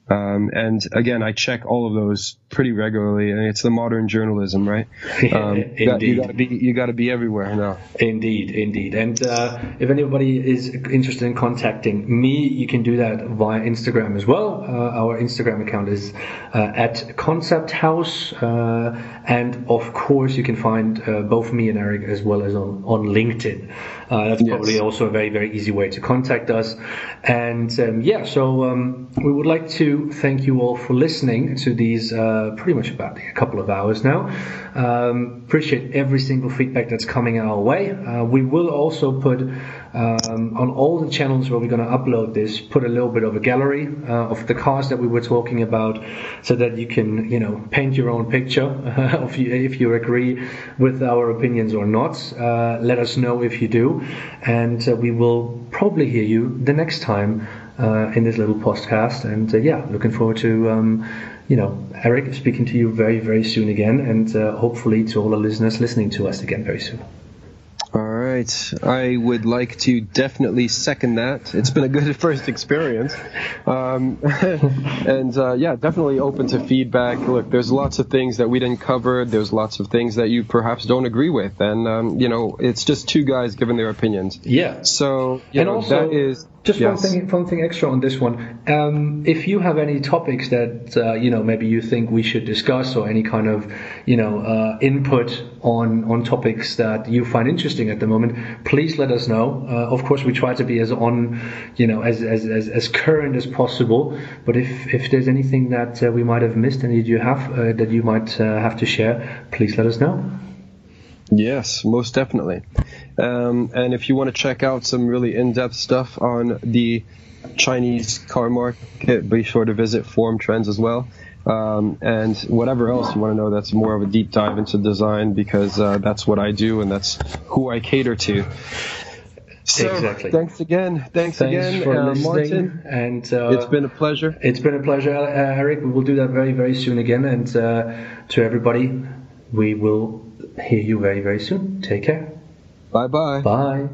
Um, and again, I check all of those pretty regularly, and it's the modern journalism, right? <laughs> Um, you, got, gotta be you gotta be everywhere now. Indeed, indeed. And uh, if anybody is interested in contacting me, you can do that via Instagram as well. Uh, our Instagram account is uh, at Konzepthaus, uh, and of course, you can find uh, both me and Eric as well as on on LinkedIn. Uh, that's probably yes. also a very very easy way to contact us. And um, yeah, so um, we would like to thank you all for listening to these uh, pretty much about a couple of hours now. Um, appreciate every single feedback that's coming our way. Uh, we will also put um, on all the channels where we're going to upload this, put a little bit of a gallery uh, of the cars that we were talking about, so that you can, you know, paint your own picture <laughs> if you if you agree with our opinions or not. Uh, let us know if you do, and uh, we will probably hear you the next time uh, in this little podcast. And uh, yeah, looking forward to um, you know Eric speaking to you very very soon again, and uh, hopefully to all the listeners listening to us again very soon. All right. I would like to definitely second that. It's been a good <laughs> first experience. Um, <laughs> and uh, yeah, definitely open to feedback. Look, there's lots of things that we didn't cover. There's lots of things that you perhaps don't agree with. And, um, you know, it's just two guys giving their opinions. Yeah. So, you and know, also, that is just yes. one thing, one thing extra on this one. Um, if you have any topics that uh, you know maybe you think we should discuss, or any kind of you know uh, input on on topics that you find interesting at the moment, please let us know. Uh, of course, we try to be as on, you know, as as, as, as current as possible. But if if there's anything that uh, we might have missed and that you have uh, that you might uh, have to share, please let us know. Yes, most definitely. Um, and if you want to check out some really in-depth stuff on the Chinese car market, be sure to visit Formtrends as well. Um, and whatever else you want to know that's more of a deep dive into design because uh, that's what I do and that's who I cater to. So, exactly. Thanks again. Thanks, thanks again, for uh, Martin. And uh, it's been a pleasure. It's been a pleasure, uh, Eric. We will do that very, very soon again. And uh, to everybody, we will hear you very, very soon. Take care. Bye-bye. Bye.